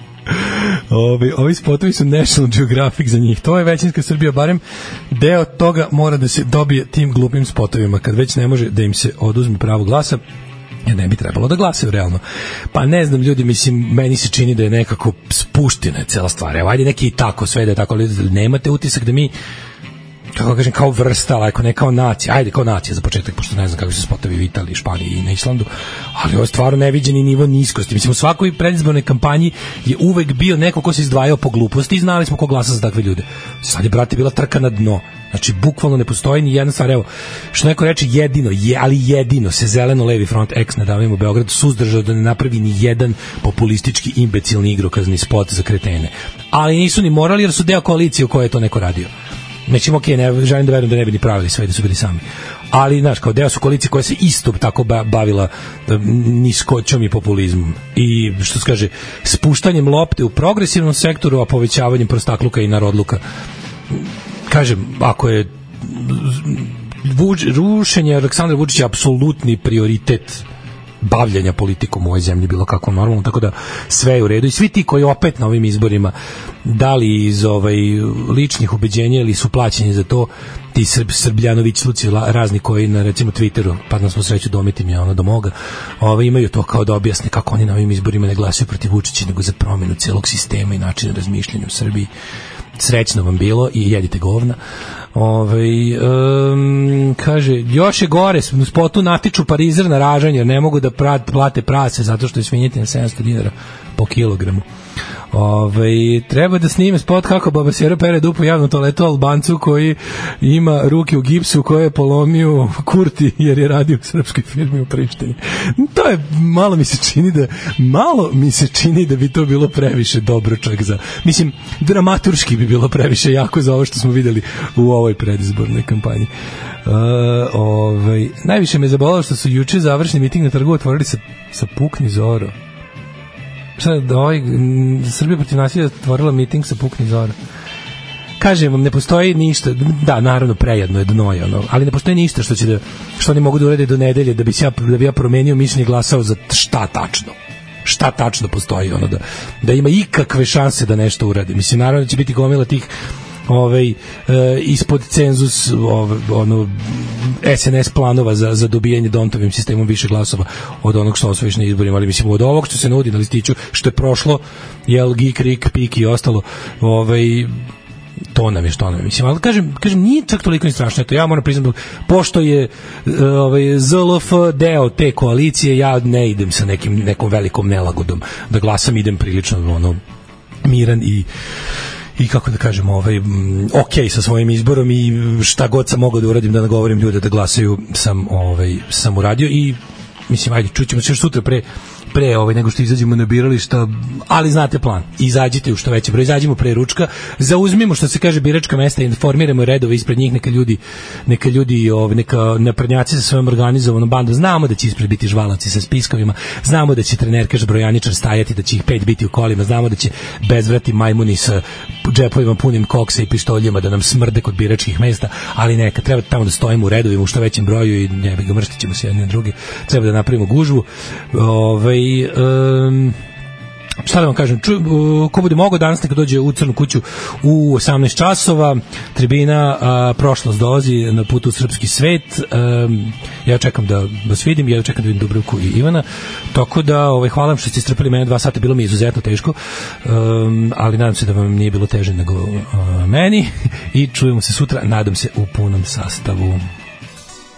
Ovi, ovi spotovi su National Geographic za njih. To je većinska Srbija, barem deo toga mora da se dobije tim glupim spotovima, kad već ne može da im se oduzme pravo glasa, ne bi trebalo da glasaju realno. Pa ne znam, ljudi, mislim, meni se čini da je nekako spuština cela stvar. Evo, ajde neki i tako, sve da je tako, ali nemate utisak da mi kako kažem, kao vrsta, lako ne kao nacija, ajde kao nacija za početak, pošto ne znam kako se spotovi u Italiji, Španiji i na Islandu, ali ovo je stvarno neviđeni nivo niskosti. Mislim, u svakoj predizbornoj kampanji je uvek bio neko ko se izdvajao po gluposti i znali smo ko glasa za takve ljude. Sad je, brate, bila trka na dno. Znači, bukvalno ne postoji ni jedna stvar. Evo, što neko reče, jedino, je, ali jedino se zeleno-levi front X ne davimo Beograd suzdržao da ne napravi ni jedan populistički imbecilni igrokazni spot za kretene. Ali nisu ni morali jer su deo koalicije u kojoj je to neko radio. Mislim, ok, ne, želim da verujem da ne bi ni pravili sve, da su bili sami. Ali, znaš, kao deo su koalicije koja se isto tako bavila niskoćom i populizmom. I, što se kaže, spuštanjem lopte u progresivnom sektoru, a povećavanjem prostakluka i narodluka. Kažem, ako je Vuč, rušenje Aleksandra Vučića apsolutni prioritet bavljanja politikom u ovoj zemlji bilo kako normalno, tako da sve je u redu i svi ti koji opet na ovim izborima dali iz ovaj ličnih ubeđenja ili su plaćeni za to ti Srb, Srbljanović sluci razni koji na recimo Twitteru, pa nam smo sreću domiti mi ono do moga, ovaj, imaju to kao da objasne kako oni na ovim izborima ne glasaju protiv Vučića nego za promenu celog sistema i načina razmišljanja u Srbiji srećno vam bilo i jedite govna. Ove, um, kaže, još je gore, u spotu natiču parizer na ražanje, ne mogu da prat, plate prase zato što je svinjetina 700 dinara po kilogramu. Ove, treba da snime spot kako Baba Sera pere dupu javnom toaletu Albancu koji ima ruke u gipsu koje je polomio Kurti jer je radio u srpskoj firmi u Prištini. To je, malo mi se čini da malo mi se čini da bi to bilo previše dobro čak za, mislim, dramaturški bi bilo previše jako za ovo što smo videli u ovoj predizbornoj kampanji. Uh, ovaj, najviše me zabolalo što su juče završni miting na trgu otvorili sa, sa Pukni Zoro šta da ovaj Srbija protiv nasilja otvorila miting sa Pukni Zora kažem vam, ne postoji ništa, da, naravno, prejedno je dno je, ono, ali ne postoji ništa što će da, što oni mogu da urede do nedelje, da bi, ja, da bi ja promenio mišljenje glasao za šta tačno šta tačno postoji ono da, da ima ikakve šanse da nešto uradi. Mislim, naravno da će biti gomila tih ovaj, e, ispod cenzus ovaj, ono, SNS planova za, za dobijanje Dontovim sistemom više glasova od onog što osvojiš na izborima, ali mislim od ovog što se nudi na listiću, što je prošlo, jel, Geek, Rik, Pik i ostalo, ovaj, to nam je što nam je. Mislim, ali kažem, kažem nije čak toliko ni strašno. Eto, ja moram priznati, pošto je e, ovaj, ZLF deo te koalicije, ja ne idem sa nekim, nekom velikom nelagodom da glasam, idem prilično ono, miran i i kako da kažem, ovaj ok sa svojim izborom i šta god sam mogao da uradim da nagovorim ljude da glasaju sam ovaj sam uradio i mislim ajde čućemo se sutra pre pre ovaj nego što izađemo na birališta, ali znate plan. Izađite u što veće broj, izađemo pre ručka, zauzmimo što se kaže biračka mesta, informiramo redove ispred njih, neka ljudi neka ljudi ovaj neka naprednjaci sa svojom organizovanom bandom, znamo da će ispred biti žvalaci sa spiskovima, znamo da će trenerka brojaničar stajati, da će ih pet biti u kolima, znamo da će bezvrati majmuni sa džepovima punim koksa i pištoljima da nam smrde kod biračkih mesta, ali neka treba tamo da stojimo u redovima u što većem broju i ne bi ga mrštićemo se jedni na drugi. Treba da napravimo gužvu. Ovaj um, šta da vam kažem, ču, ko bude mogao danas neka dođe u Crnu kuću u 18 časova, tribina a, prošlost dolazi na putu u srpski svet, um, ja čekam da vas vidim, ja čekam da vidim Dubrovku i Ivana, tako da ovaj, hvala vam što ste istrpili mene dva sata, bilo mi izuzetno teško, um, ali nadam se da vam nije bilo teže nego uh, meni. I čujemo se sutra, nadam se u punom sastavu.